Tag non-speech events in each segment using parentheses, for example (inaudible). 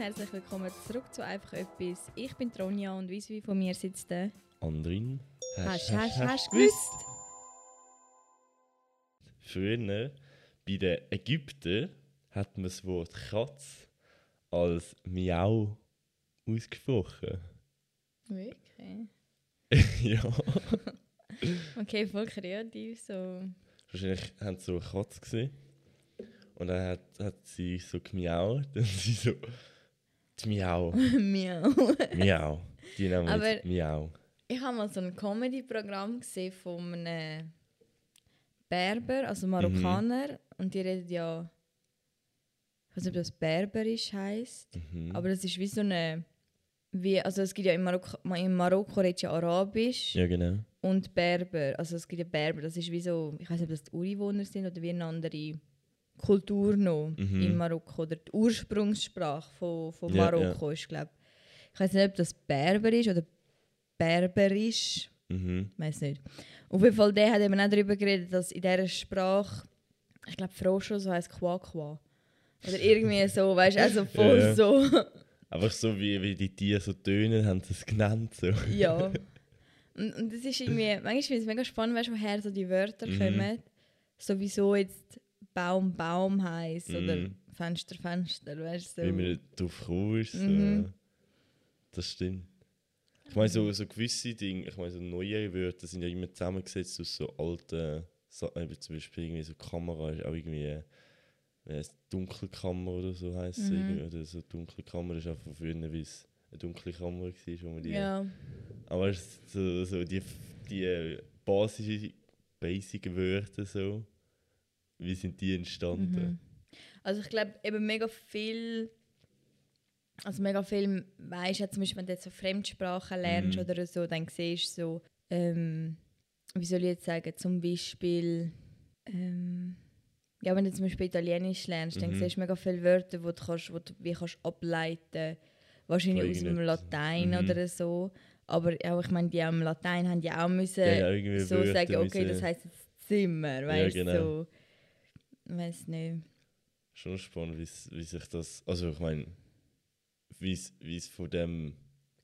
und herzlich willkommen zurück zu einfach etwas. Ich bin Tronja und wie von mir sitzt der. Andrin. Hast, hast, hast, du gewusst? Früher, bei den Ägyptern, hat man das Wort Katz als Miau ausgesprochen. Wirklich? (laughs) ja. (laughs) okay, voll kreativ so. Wahrscheinlich haben sie so eine Katze gesehen. Und dann hat, hat sie so gemiaut. (laughs) Dann sie so. (laughs) Miau. Miau. Miau. Wir Aber- Miau. Ich habe mal so ein Comedy-Programm gesehen von einem Berber, also Marokkaner. Und die reden ja. Ich weiß nicht, ob das Berberisch heisst. Mhm. Aber das ist wie so eine. Wie, also es gibt ja in Marokko, in Marokko redet ja Arabisch Ja, genau. und Berber. Also es gibt ja Berber, das ist wie so, ich weiß nicht, ob das die Ureinwohner sind oder wie eine andere Kultur noch Mhm. in Marokko. Oder die Ursprungssprache von, von Ja, Marokko ist, glaube ich. weiß nicht, ob das Berber ist oder Berberisch. Mhm. Ich weiß nicht. Auf jeden Fall, der hat eben auch darüber geredet, dass in dieser Sprache, ich glaube, Frosch so heisst Quaqua. Oder irgendwie (laughs) so, weißt du, also voll ja. so. Einfach so wie, wie die Tiere so tönen, haben sie es genannt. So. Ja. (laughs) Und, und das ist irgendwie, manchmal finde ich es mega spannend, weißt woher so die Wörter Mhm. kommen. Sowieso jetzt Baum, Baum heisst oder Mhm. Fenster, Fenster, weißt du. Wie man drauf. So. Mhm. Das stimmt. Ich meine, so, so gewisse Dinge, ich meine, so neue Wörter sind ja immer zusammengesetzt aus so alten, so, eben zum Beispiel irgendwie so Kamera ist auch irgendwie, äh, Dunkelkammer oder so heisst. Mhm. Oder so dunkle Kammer ist auch von früher, wie es eine dunkle Kammer war, wo man die... Ja. Aber so, so die, die äh, basischen, basic Wörter so, wie sind die entstanden? Mhm. Also ich glaube eben mega viel, also mega viel weißt du zum Beispiel, wenn du jetzt so Fremdsprachen lernst Mhm. oder so, dann siehst du so, ähm, wie soll ich jetzt sagen, zum Beispiel, ähm, ja wenn du zum Beispiel Italienisch lernst, dann Mhm. siehst du mega viele Wörter, die du, kannst, die du wie kannst ableiten wahrscheinlich Von aus dem. Latein Mhm. oder so. Aber auch, ich meine, die am Latein haben ja auch müssen Ja, ja, so Wörter sagen, okay, müssen- das heisst jetzt Zimmer, weißt du, genau. so. Weiß nicht. Schon spannend, wie sich das. Also, ich meine, wie es von dem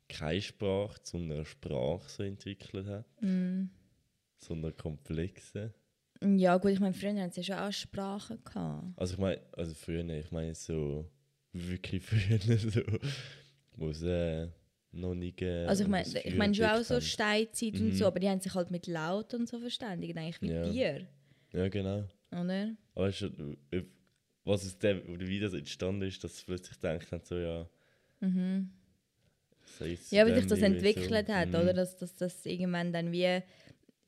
keine Sprache zu einer Sprache so entwickelt hat, Mm. so einer komplexen. Ja, gut, ich meine, früher hatten sie ja schon auch Sprachen. Gehabt. Also, ich meine, also früher, ich meine so wirklich (laughs) früher, so, wo es äh, noch nicht. Äh, Also, ich meine, ich meine schon auch so. Steinzeit und Mhm. so, aber die haben sich halt mit Laut und so verständigt, eigentlich wie Ja. Tier, Ja, genau. Oder? Aber weißt du, ob- was aus dem, oder wie das entstanden ist, dass plötzlich gedacht haben, so ja. Mhm. Ja, wie sich das entwickelt so, hat, mhm. oder? Dass, dass das irgendwann dann wie,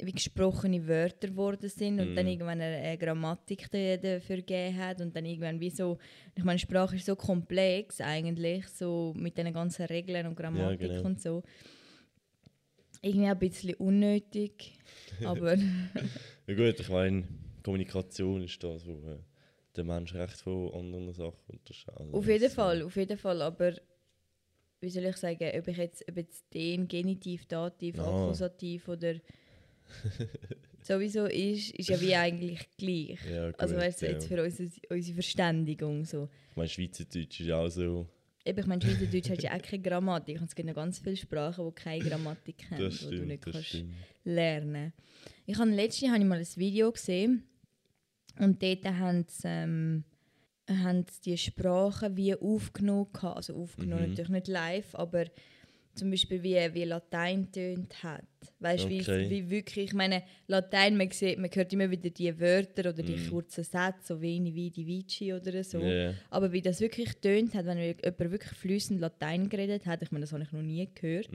wie gesprochene Wörter geworden sind und dann Mhm. irgendwann eine, eine Grammatik da- dafür gegeben hat und dann irgendwann wie so, ich meine, Sprache ist so komplex eigentlich, so mit den ganzen Regeln und Grammatik genau. und so. Irgendwie auch ein bisschen unnötig, (laughs) aber Ja gut, ich meine, Kommunikation ist das, wo äh, der Mensch recht von anderen Sachen unterscheidet. Auf jeden Also, Fall, auf jeden Fall, aber wie soll ich sagen, ob ich jetzt, ob jetzt den Genitiv, Dativ, Ah. Akkusativ oder (laughs) sowieso ist, ist ja wie eigentlich gleich. Ja, gut, also weißt du, ja. jetzt für unsere, unsere Verständigung so. Ich meine, Schweizerdeutsch ist auch so. Eben, ich meine, Schweizerdeutsch hat ja (laughs) auch keine Grammatik und es gibt noch ganz viele Sprachen, die keine Grammatik haben, die du nicht kannst stimmt. lernen. Ich habe letztens habe ich mal ein Video gesehen und dort haben sie, ähm, haben sie die Sprache wie aufgenommen, also aufgenommen Mhm. natürlich nicht live, aber zum Beispiel wie, wie Latein tönt hat. Weißt du, Okay. wie, wie wirklich, ich meine, Latein, man, sieht, man hört immer wieder die Wörter oder die Mhm. kurzen Sätze, so wenig wie die Vici oder so. Ja, Aber wie das wirklich tönt hat, wenn jemand wirklich fließend Latein geredet hat, ich meine, das habe ich noch nie gehört.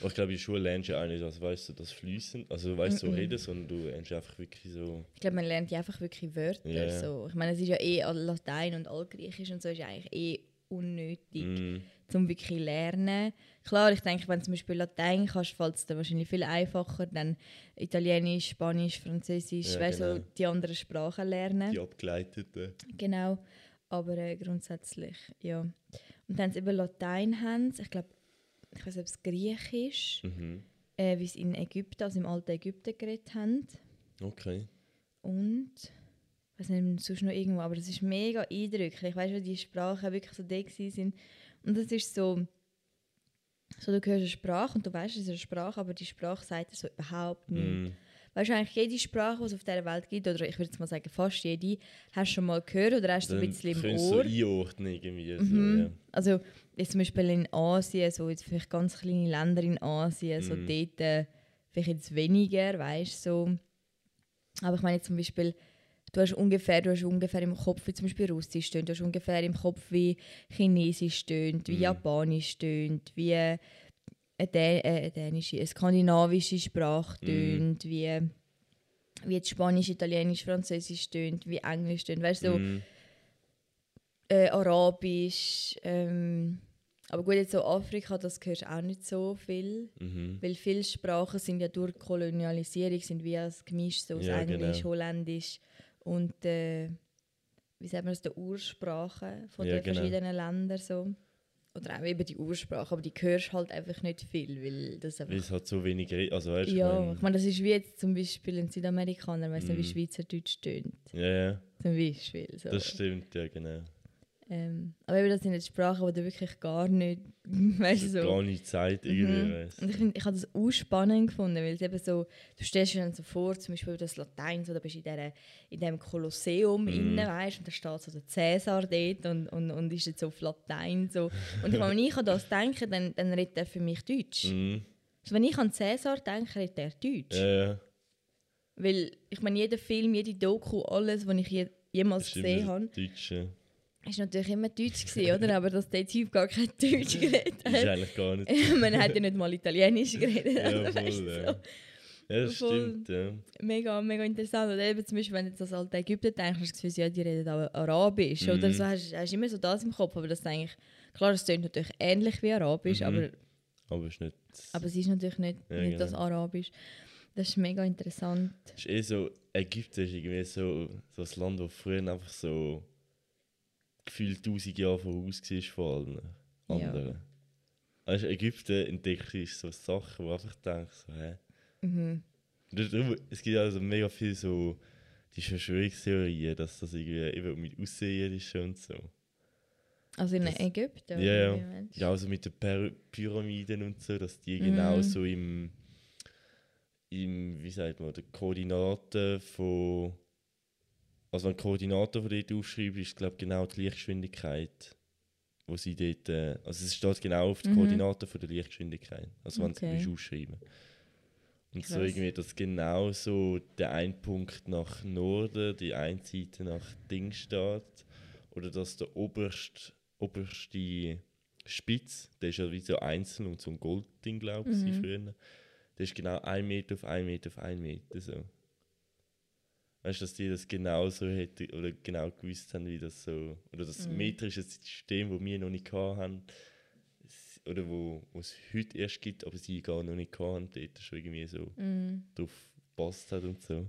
Aber ich glaube, in der Schule lernst du ja auch nicht, das, weißt du, das Fließen, also weißt du, so Mhm. reden, sondern du lernst einfach wirklich so. Ich glaube, man lernt ja einfach wirklich Wörter. Ja. So. Ich meine, es ist ja eh Latein und Altgriechisch und so ist eigentlich eh unnötig, Zum wirklich lernen. Klar, ich denke, wenn du zum Beispiel Latein kannst, fällt es dir wahrscheinlich viel einfacher, dann Italienisch, Spanisch, Französisch, Ja, genau. die anderen Sprachen lernen. Die abgeleiteten. Genau. Aber äh, grundsätzlich, ja. Und dann eben Latein haben, sie, ich glaube, ich weiß nicht, ob es Griechisch, Mhm. äh, wie sie in Ägypten, also im alten Ägypten geredet haben. Okay. Und ich weiß nicht, sonst noch irgendwo, aber das ist mega eindrücklich. Weißt du, wie die Sprachen wirklich so da sind Und das ist so, so du hörst eine Sprache und du weißt, es ist eine Sprache, aber die Sprache sagt so überhaupt nichts. Mm. Weißt du, eigentlich jede Sprache, die es auf dieser Welt gibt, oder ich würde jetzt mal sagen fast jede, hast du schon mal gehört oder hast du so ein bisschen im könntest du Ohr. so einordnen irgendwie. Mhm. So, ja. Also jetzt zum Beispiel in Asien, so jetzt vielleicht ganz kleine Länder in Asien, so Mhm. dort äh, vielleicht jetzt weniger, weißt du, so. Aber ich meine jetzt zum Beispiel, du hast ungefähr, du hast ungefähr im Kopf, wie zum Beispiel Russisch tönt, du hast ungefähr im Kopf, wie Chinesisch tönt, wie Mhm. Japanisch tönt, wie eine, Dä äh, dänische, eine skandinavische Sprache Mhm. tönt, wie, wie jetzt Spanisch, Italienisch, Französisch tönt, wie Englisch tönt, weißt du, Mm. äh, Arabisch. Ähm, aber gut, jetzt so Afrika, das du auch nicht so viel. Mhm. Weil viele Sprachen sind ja durch Kolonialisierung sind wie als Gemisch so aus Ja, Englisch, genau. Holländisch und äh, wie sagt man das, der Ursprache von Ja, den genau. verschiedenen Ländern so. Oder auch eben die Ursprache, aber die hörst halt einfach nicht viel, weil das einfach... Weil es halt so wenig redet. Also weißt du, ja, ich mein- ich meine, das ist wie jetzt zum Beispiel ein Südamerikaner, weiss nicht, wie Mhm. Schweizerdeutsch tönt. ja, ja, Zum Beispiel. So. das stimmt, ja genau. Ähm, aber eben, das sind jetzt Sprachen, die du wirklich gar nicht, (laughs) weißt so. Gar nicht Zeit irgendwie. Mhm. weißt du. Und ich, find, ich habe das auch spannend gefunden, weil es eben so, du stellst dir dann so vor, zum Beispiel das Latein, so, da bist du in, diesem Kolosseum Mhm. innen, weißt, und da steht so der Cäsar dort und, und, und ist jetzt so auf Latein. So. Und wenn ich an das denke, dann, dann redet er für mich Deutsch. Mhm. Also wenn ich an Cäsar denke, redet er Deutsch. Ja. Weil, ich meine, jeder Film, jede Doku, alles, was ich je, jemals gesehen habe, Deutsch, ja. Ist natürlich immer Deutsch gewesen, oder? Aber dass der Typ gar kein Deutsch (laughs) geredet Ist hat. eigentlich gar nicht. (laughs) Man hat ja nicht mal Italienisch geredet. Ja, also, voll, ja. so. Ja, das Voll. stimmt, ja. Mega, mega interessant. Oder eben zum Beispiel, wenn du jetzt das alte Ägypten denkst, hast du das Gefühl, ja, die reden auch Arabisch. Oder Mhm. so hast hast du immer so das im Kopf. Aber das ist eigentlich, klar, es klingt natürlich ähnlich wie Arabisch, Mhm. aber, Aber es ist nicht. aber es ist natürlich nicht, Ja, nicht das genau. Arabisch. Das ist mega interessant. Es ist eh so, Ägypten ist irgendwie so, so ein Land, das früher einfach so gefühlt tausend Jahre voraus war von allen Ja. anderen. Also Ägypten entdeckt ist so Sachen, wo einfach denkst, so, hä? Mhm. Darum, es gibt also mega viel so die Verschwörungstheorien, dass das irgendwie eben mit Außerirdischen und so. Also in Das- Ägypten? Ja, ja. Ja, also mit den Py Pyramiden und so, dass die Mhm. genau so im, im, wie sagt man, den Koordinaten von. Also wenn die Koordinaten von dort aufschreiben, ist glaube genau die Lichtgeschwindigkeit, wo sie dort. Äh, also es steht genau auf die Mhm. Koordinaten von der Lichtgeschwindigkeit. Also wenn Okay. sie ausschreiben. Und so Krass. irgendwie, dass genau so der ein Punkt nach Norden, die eine Seite nach Ding steht. Oder dass der oberste, oberste Spitz, der ist ja wie so einzeln und so ein Goldding, glaube ich, Mhm. früher. Der ist genau ein Meter auf ein Meter auf ein Meter so. Weißt du, dass die das genau so hätten oder genau gewusst haben, wie das so. Oder das Mhm. metrische System, das wir noch nicht haben, oder wo wo es heute erst gibt, aber sie gar noch nicht haben, dort schon irgendwie so Mhm. drauf gepasst hat und so.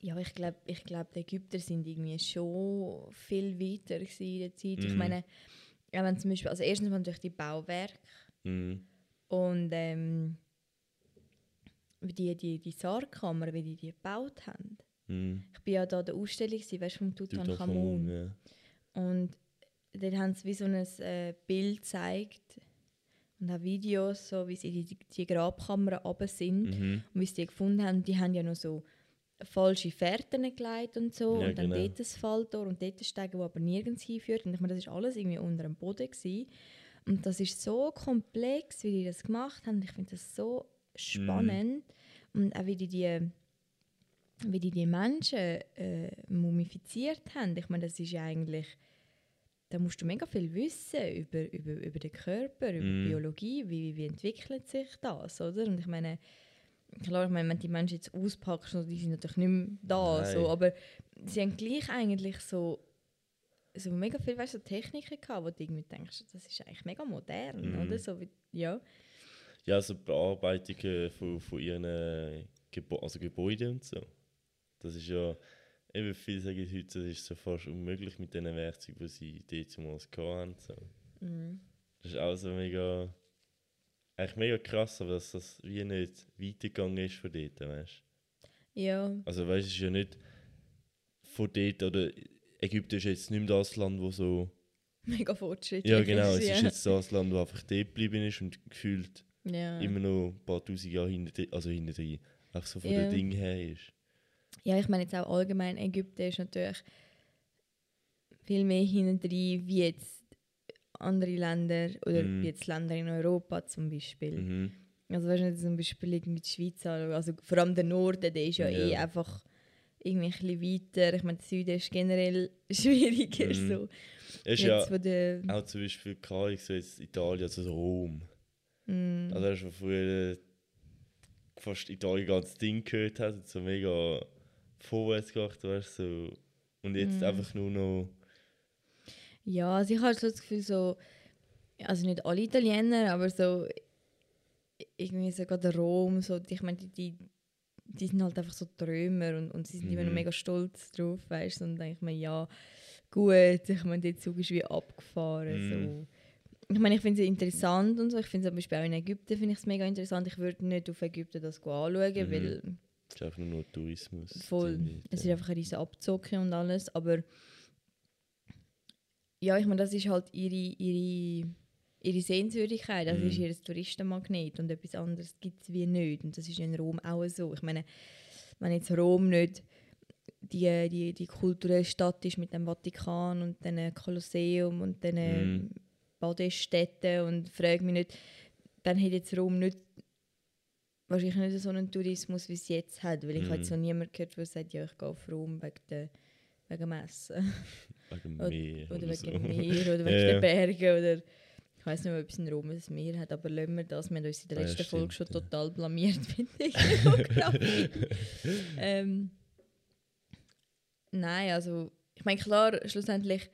Ja, ich glaube, ich glaub, die Ägypter sind irgendwie schon viel weiter in der Zeit. Ich Mhm. meine, ja, wenn zum Beispiel, also erstens mal durch die Bauwerke Mhm. und ähm, wie die, die, die Sargkammer, wie die die gebaut haben. Mhm. Ich bin ja da der Ausstellung, weißt du, vom Tutanchamun. Ja. Und dort haben sie wie so ein äh, Bild gezeigt und auch Videos, so, wie sie in die, die Grabkammer runter sind. Mhm. Und wie sie die gefunden haben, die haben ja noch so falsche Fährten gelegt und so. Ja, und dann genau. dort ein Falltor und dort ein Steigen, wo aber nirgends hinführt. Und ich meine, das ist alles irgendwie unter dem Boden gewesen. Und das ist so komplex, wie die das gemacht haben. Ich finde das so spannend. Und auch wie die die, wie die, die Menschen äh, mumifiziert haben. Ich meine, das ist ja eigentlich... Da musst du mega viel wissen über, über, über den Körper, über Mhm. Biologie, wie, wie entwickelt sich das, oder? Und ich meine, klar, ich meine, wenn die Menschen jetzt auspackst, die sind natürlich nicht mehr da, Nein. so, aber sie haben gleich eigentlich so, so mega viel weißt, so Techniken gehabt, wo du irgendwie denkst, das ist eigentlich mega modern, Mhm. oder? So wie, ja. Ja, also Bearbeitungen von, von ihren Gebo also Gebäuden und so. Das ist ja, eben viele sagen heute, das ist so fast unmöglich mit den Werkzeugen, die sie damals hatten. So. Mhm. Das ist auch so mega, eigentlich mega krass, aber dass das wie nicht weitergegangen ist von dort, weißt Ja, Also weißt du, es ist ja nicht von dort, oder Ägypten ist jetzt nicht mehr das Land, wo so (laughs) mega fortschrittlich Ja, genau. Es ist. ist jetzt das Land, das einfach dort geblieben ist und gefühlt ja. immer noch ein paar tausend Jahre hinter, also hinter drin, auch so von Ja. den Dingen her ist. Ja, ich meine jetzt auch allgemein, Ägypten ist natürlich viel mehr hinten wie jetzt andere Länder oder Mhm. wie jetzt Länder in Europa zum Beispiel. Mhm. Also weißt du, wenn du zum Beispiel irgendwie die Schweiz also vor allem der Norden, der ist ja, Ja. eh einfach irgendwie ein bisschen weiter. Ich meine, der Süden ist generell (laughs) schwieriger. Mhm. So. Ist Jetzt ja der, auch zum Beispiel, keine Ahnung, so jetzt Italien, also so Rom. Mm, Also hast du früher fast Italien ganzes Ding gehört hat und so mega vorwärts gemacht, du, so. Und jetzt Mhm. einfach nur noch. ja, also ich habe so das Gefühl, so, also nicht alle Italiener, aber so irgendwie sogar der Rom, so, ich meine, die, die, die sind halt einfach so Träumer und, und sie sind immer noch Mhm. mega stolz drauf, weißt du, und dann denke ich mir, ja, gut, ich meine, der Zug ist wie abgefahren, Mhm. so. Ich meine, ich finde es interessant und so, ich finde zum Beispiel auch in Ägypten finde ich es mega interessant, ich würde nicht auf Ägypten das anschauen, Mhm. weil Es ist einfach nur Tourismus. Voll. Es ist einfach eine riesige Abzocke und alles, aber ja, ich meine, das ist halt ihre, ihre, ihre Sehenswürdigkeit, das Mhm. ist ihr Touristenmagnet und etwas anderes gibt es wie nicht und das ist in Rom auch so. Ich meine, wenn jetzt Rom nicht die, die, die kulturelle Stadt ist mit dem Vatikan und dem Kolosseum und den Mhm. Badestätten und frage mich nicht, dann hätte jetzt Rom nicht wahrscheinlich nicht so einen Tourismus, wie es jetzt hat, weil ich Mhm. habe jetzt noch niemand gehört, der sagt, ja, ich gehe auf Rom wegen, der, wegen dem Essen (laughs) Wegen oder- Meer oder oder, wegen so. dem Meer oder (laughs) wegen Ja, ja. den Bergen oder ich weiß nicht, ob es in Rom ein Meer hat, aber lassen wir das. Wir haben uns in der Ah, ja, letzten Folge schon ja. total blamiert, (laughs) finde ich. Ähm, nein, also ich meine, klar, schlussendlich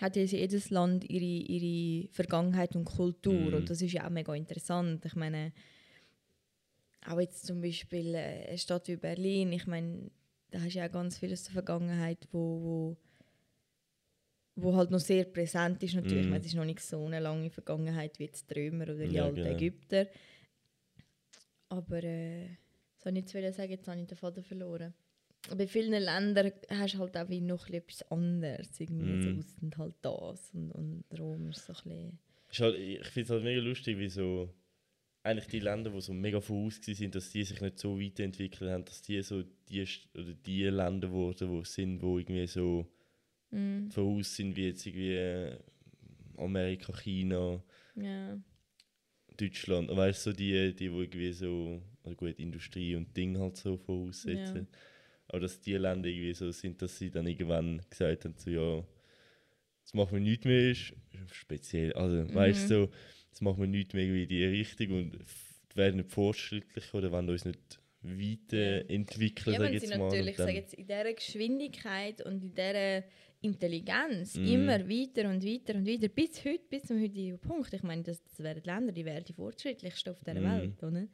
hat ja jedes Land ihre, ihre Vergangenheit und Kultur Mhm. und das ist ja auch mega interessant. Ich meine, auch jetzt zum Beispiel äh, eine Stadt wie Berlin, ich meine, da hast du ja auch ganz viel aus der Vergangenheit, wo, wo, wo halt noch sehr präsent ist natürlich. Ich meine, es ist noch nicht so eine lange Vergangenheit wie jetzt die Römer oder die Ja, alten genau. Ägypter. Aber äh, soll ich jetzt wollen sagen, jetzt habe ich den Faden verloren. Aber in vielen Ländern hast du halt auch wie noch ein bisschen etwas anderes. Irgendwie Mhm. so aus und halt das. Und, und Rom ist so ein bisschen... Halt, ich finde es halt mega lustig, wie so eigentlich die Länder, die so mega voraus sind, dass die sich nicht so weiterentwickelt haben, dass die so die, oder die Länder wurden, wo sind, wo irgendwie so Mm, voraus sind, wie jetzt irgendwie äh, Amerika, China, ja. Deutschland. Weißt du, so die, die, wo irgendwie so, also gut, Industrie und Ding halt so voraussetzen. Ja. Aber dass die Länder irgendwie so sind, dass sie dann irgendwann gesagt haben, so ja, jetzt machen wir nichts mehr, ist speziell. Also, weißt du, so, jetzt machen wir nichts mehr in die Richtung und werden nicht fortschrittlich oder wenn uns nicht weiterentwickeln, Ja, sag wenn ich jetzt mal. natürlich, und sag jetzt, in dieser Geschwindigkeit und in dieser Intelligenz Mhm. immer weiter und weiter und weiter, bis heute, bis zum heutigen Punkt. Ich meine, das, das wären die Länder, die wären die fortschrittlichsten auf dieser Mhm. Welt, oder?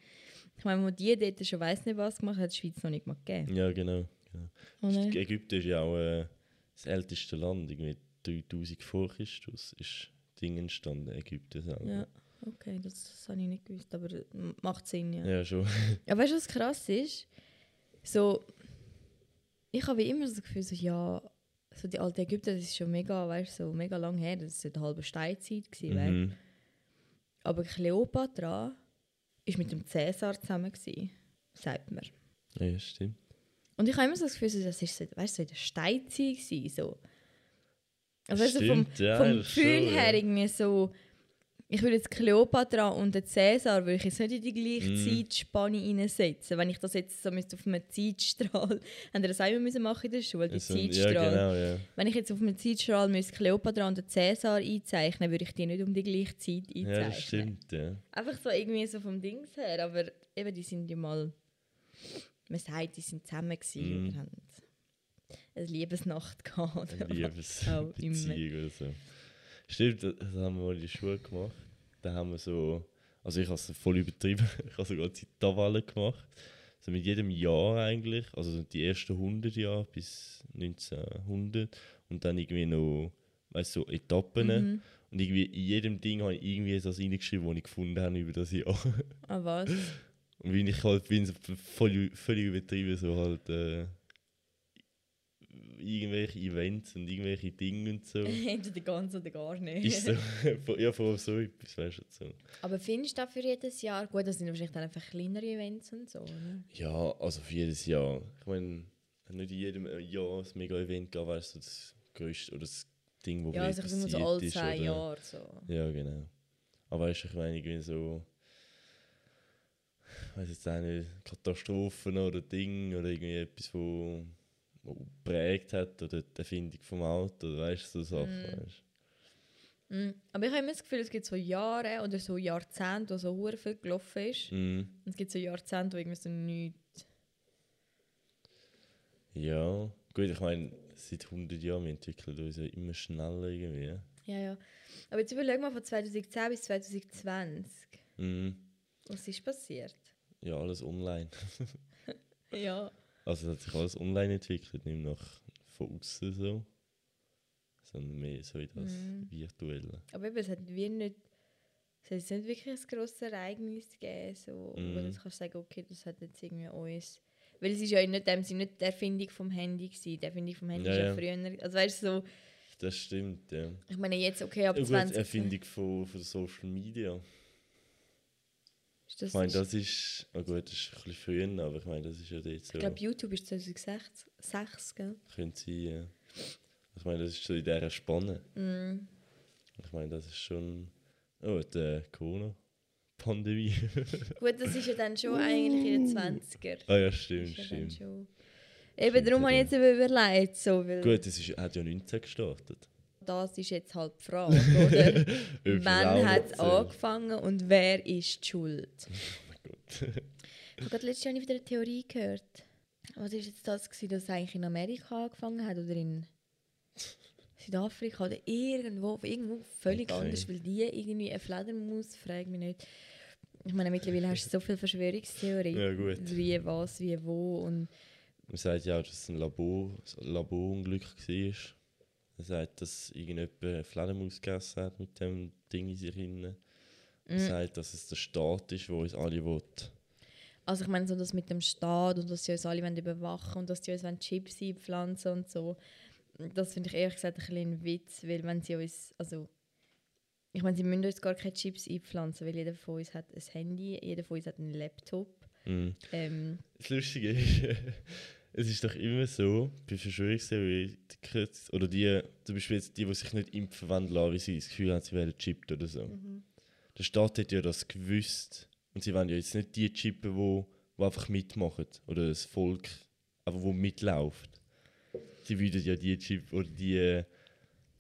Ich meine, wo die dort schon weiss nicht was gemacht hat, die Schweiz noch nicht mal gegeben. Ja, genau. genau. Ägypten ist ja auch äh, das älteste Land, irgendwie 3000 vor Christus ist Ding entstanden, Ägypten selber. Ja, okay, das, das habe ich nicht gewusst, aber macht Sinn, ja. Ja, schon. (laughs) Ja, weißt du, was krass ist? So, ich habe immer so das Gefühl, so, ja, so die alte Ägypter, das ist schon mega, weißt du, so mega lang her, das war eine halbe Steinzeit. Gewesen, weißt? Mhm. Aber Kleopatra war mit dem Cäsar zusammen, gewesen, sagt man. Ja, stimmt. Und ich habe immer so das Gefühl, so, das war so, weißt, so in der Steinzeit. Gewesen, so. Also, du, vom, Stimmt, ja, vom Gefühl her irgendwie so, ich würde jetzt Kleopatra und den Cäsar würde ich jetzt nicht in die gleiche Mhm. Zeitspanne reinsetzen. Wenn ich das jetzt so auf einem Zeitstrahl, (laughs) haben wir das auch immer machen in der Schule, die Also, Zeitstrahl. ja, genau, ja. Wenn ich jetzt auf einem Zeitstrahl müsste Kleopatra und den Cäsar einzeichnen, würde ich die nicht um die gleiche Zeit einzeichnen. Ja, das stimmt, ja. Einfach so irgendwie so vom Dings her, aber eben, die sind ja mal, man sagt, die sind zusammen gewesen, Mhm. oder haben eine Liebesnacht gehabt. Eine. Liebesbeziehung (laughs) oder so. Stimmt, das haben wir mal in der Schule gemacht. Da haben wir so, also ich habe es voll übertrieben, (laughs) ich habe sogar die Tavale gemacht. So mit jedem Jahr eigentlich, also so die ersten 100 Jahre bis 1900 und dann irgendwie noch, weißt du, so Etappen. Mhm. Und irgendwie in jedem Ding habe ich irgendwie das reingeschrieben, was ich gefunden habe über das Jahr. Ah, was? (laughs) Und wie ich halt bin, so voll, völlig übertrieben, so halt, äh, irgendwelche Events und irgendwelche Dinge und so. (laughs) Entweder ganz oder gar nicht. ist so, (laughs) ja, vor allem so etwas, weißt du. So. Aber findest du das für jedes Jahr? Gut, das sind wahrscheinlich dann einfach kleinere Events und so, oder? Ja, also für jedes Jahr. Ich meine, nicht in jedem Jahr ein Mega-Event gab, weißt du, das größte oder das Ding, wo Ja, also ich immer so alle zehn Jahre so. Ja, genau. Aber weißt du, ich meine, irgendwie so. Weiß jetzt auch nicht, Katastrophen oder Ding oder irgendwie etwas, wo geprägt hat oder die Erfindung vom Auto oder weißt du, so Sachen. Mm. Weißt. Mm. Aber ich habe immer das Gefühl, es gibt so Jahre oder so Jahrzehnte, wo so viel gelaufen ist. Mm. Und es gibt so Jahrzehnte, wo irgendwie so nichts. Ja, gut, ich meine, seit 100 Jahren wir entwickeln uns ja immer schneller irgendwie. Ja, ja. Aber jetzt überleg mal von 2010 bis 2020. Mm. Was ist passiert? Ja, alles online. (laughs) Ja. Also es hat sich alles online entwickelt, nicht nach von außen so. Sondern mehr so in das Mhm. Virtuelle. Aber eben, es hat wie nicht. Es hat nicht wirklich ein grosses Ereignis gegeben, so, wo Mhm. du jetzt kannst sagen, okay, das hat jetzt irgendwie uns. Weil es ist ja nicht dem Sinne nicht die Erfindung vom Handy gewesen. Die Erfindung vom Handy Ja, ist ja früher. Also weißt du so, Das stimmt, ja. ich meine jetzt, okay, ab Ja, gut, 20. Erfindung von, von Social Media. Ist das, Ich meine, das ist, oh gut, das ist ein bisschen früher, aber ich meine, das ist ja dort so, ich glaube, YouTube ist 2006, 6, gell? könnte sein, ja. Ich meine, das ist so in dieser Spanne. Mm. Ich meine, das ist schon, oh, die Corona-Pandemie. (laughs) Gut, das ist ja dann schon eigentlich in den 20er. ah ja, stimmt, ja stimmt. Eben, darum habe ich jetzt eben überlegt, so, weil Gut, das ist, hat ja 19 gestartet. Das ist jetzt halt die Frage, oder? (laughs) Wann hat es angefangen und wer ist die schuld? (laughs) Oh. Ich habe gerade letztes Jahr wieder eine Theorie gehört. Was ist jetzt das, gewesen, dass es eigentlich in Amerika angefangen hat oder in Südafrika oder irgendwo, irgendwo völlig Okay. anders, weil die irgendwie eine Fledermaus, frag mich nicht. Ich meine, mittlerweile hast du so viele Verschwörungstheorien. Ja, gut. Wie, was, wie, wo und Man sagt ja auch, dass es ein Labor, Laborunglück war. Er sagt, dass irgendjemand Fledermaus gegessen hat mit dem Ding in sich hinein. Er Mm. sagt, dass es der Staat ist, der uns alle will. Also ich meine so das mit dem Staat und dass sie uns alle wollen überwachen und dass sie uns Chips einpflanzen und so. Das finde ich ehrlich gesagt ein bisschen ein Witz, weil wenn sie uns, also ich meine, sie müssen uns gar keine Chips einpflanzen, weil jeder von uns hat ein Handy, jeder von uns hat einen Laptop. Mhm. Ähm, Das Lustige ist, (laughs) es ist doch immer so, bei Verschwörungstheoretikern, oder die, zum Beispiel jetzt die, die sich nicht impfen wollen, lassen, weil sie das Gefühl haben, sie werden gechippt oder so. Der Staat hat ja das gewusst. Und sie wollen ja jetzt nicht die chippen, die, die einfach mitmachen. Oder das Volk, aber wo mitläuft. Sie würden ja die chippen, oder die,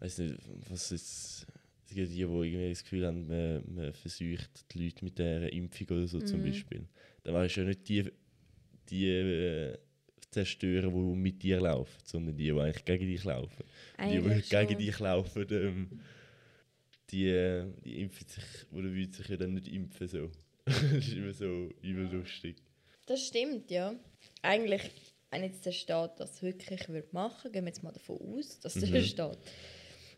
weiß nicht, was ist, es gibt die, die irgendwie das Gefühl haben, man, man versucht die Leute mit dieser Impfung oder so zum Mhm. Beispiel. Dann wäre es ja nicht die, die äh, zerstören, die mit dir laufen, sondern die, die eigentlich gegen dich laufen. Die, die eigentlich gegen schon. dich laufen, ähm, die, die impfen sich oder wollen sich ja dann nicht impfen. So. (laughs) das ist immer so übel lustig. Das stimmt, ja. Eigentlich, wenn jetzt der Staat das wirklich würde machen gehen wir jetzt mal davon aus, dass der Mhm. Staat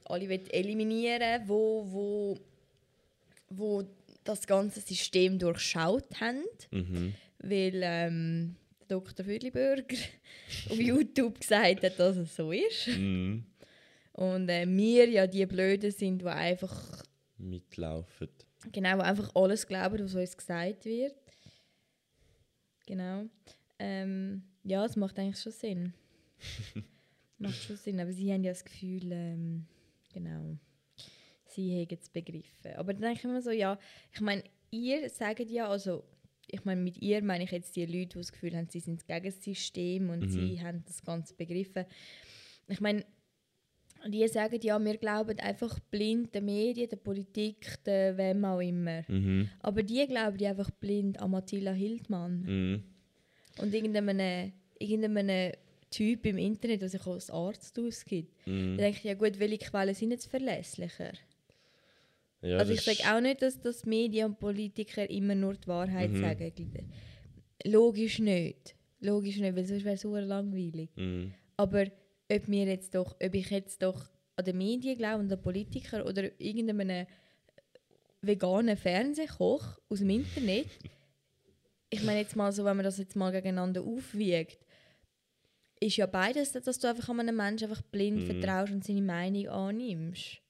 alle will eliminieren wo, wo, wo das ganze System durchschaut haben. Mhm. Weil ähm, Dr. Füdliberger auf YouTube gesagt hat, dass es so ist. Mhm. Und äh, wir ja die Blöden sind, die einfach, Mitlaufen. genau, die einfach alles glauben, was uns gesagt wird. Genau. Ähm, ja, es macht eigentlich schon Sinn. (laughs) macht schon Sinn, aber sie haben ja das Gefühl, ähm, genau, sie haben es begriffen. Aber dann denke ich immer so, ja, ich meine, ihr sagt ja, also, ich meine, mit ihr meine ich jetzt die Leute, die das Gefühl haben, sie sind gegen das System und Mhm. sie haben das Ganze begriffen. Ich meine, die sagen ja, wir glauben einfach blind den Medien, der Politik, der wem auch immer. Mhm. Aber die glauben die einfach blind an Matilda Hildmann Mhm. und irgendeinem, irgendeinem Typ im Internet, der sich als Arzt ausgibt. Mhm. Da denke ich, ja gut, welche Quellen sind jetzt verlässlicher? Ja, also ich das sage auch nicht, dass, dass Medien und Politiker immer nur die Wahrheit Mhm. sagen. Logisch nicht. Logisch nicht, weil sonst wäre es langweilig. Mhm. Aber ob, wir jetzt doch, ob ich jetzt doch an die Medien glaube und an den Politiker oder irgendeinem veganen Fernsehkoch aus dem Internet, (laughs) ich meine jetzt mal so, wenn man das jetzt mal gegeneinander aufwiegt, ist ja beides, dass du einfach an einem Menschen einfach blind Mhm. vertraust und seine Meinung annimmst.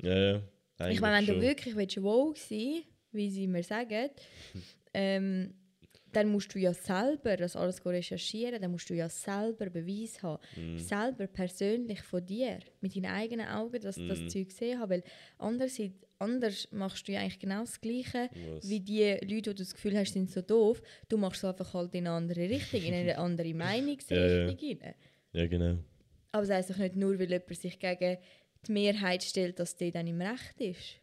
Ja, ja. Ich eigentlich meine, wenn du schon. wirklich willst, wow sein wie sie mir sagen, ähm, dann musst du ja selber das alles recherchieren, dann musst du ja selber Beweis haben. Mhm. Selber persönlich von dir, mit deinen eigenen Augen, dass du Mhm. das Zeug gesehen hast. Weil andererseits, anders machst du ja eigentlich genau das Gleiche, Was? wie die Leute, die du das Gefühl hast, sind so doof. Du machst es einfach halt in eine andere Richtung, in eine (laughs) andere Meinungsrichtung rein. Ja, genau. Aber das heisst doch nicht nur, weil jemand sich gegen die Mehrheit stellt, dass der dann im Recht ist.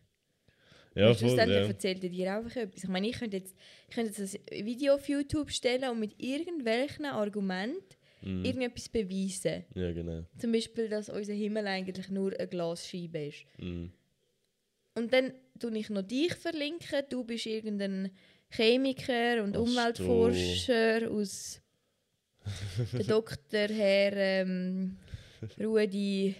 Ja, Und voll, schlussendlich ja. erzählt er dir einfach etwas. Ich meine, ich könnte jetzt, ich könnte jetzt ein Video auf YouTube stellen und mit irgendwelchen Argumenten Mhm. irgendetwas beweisen. Ja, genau. Zum Beispiel, dass unser Himmel eigentlich nur eine Glasscheibe ist. Mhm. Und dann tue ich noch dich verlinken. Du bist irgendein Chemiker und Astro- Umweltforscher aus (laughs) der Doktor Herr ähm, Rudi,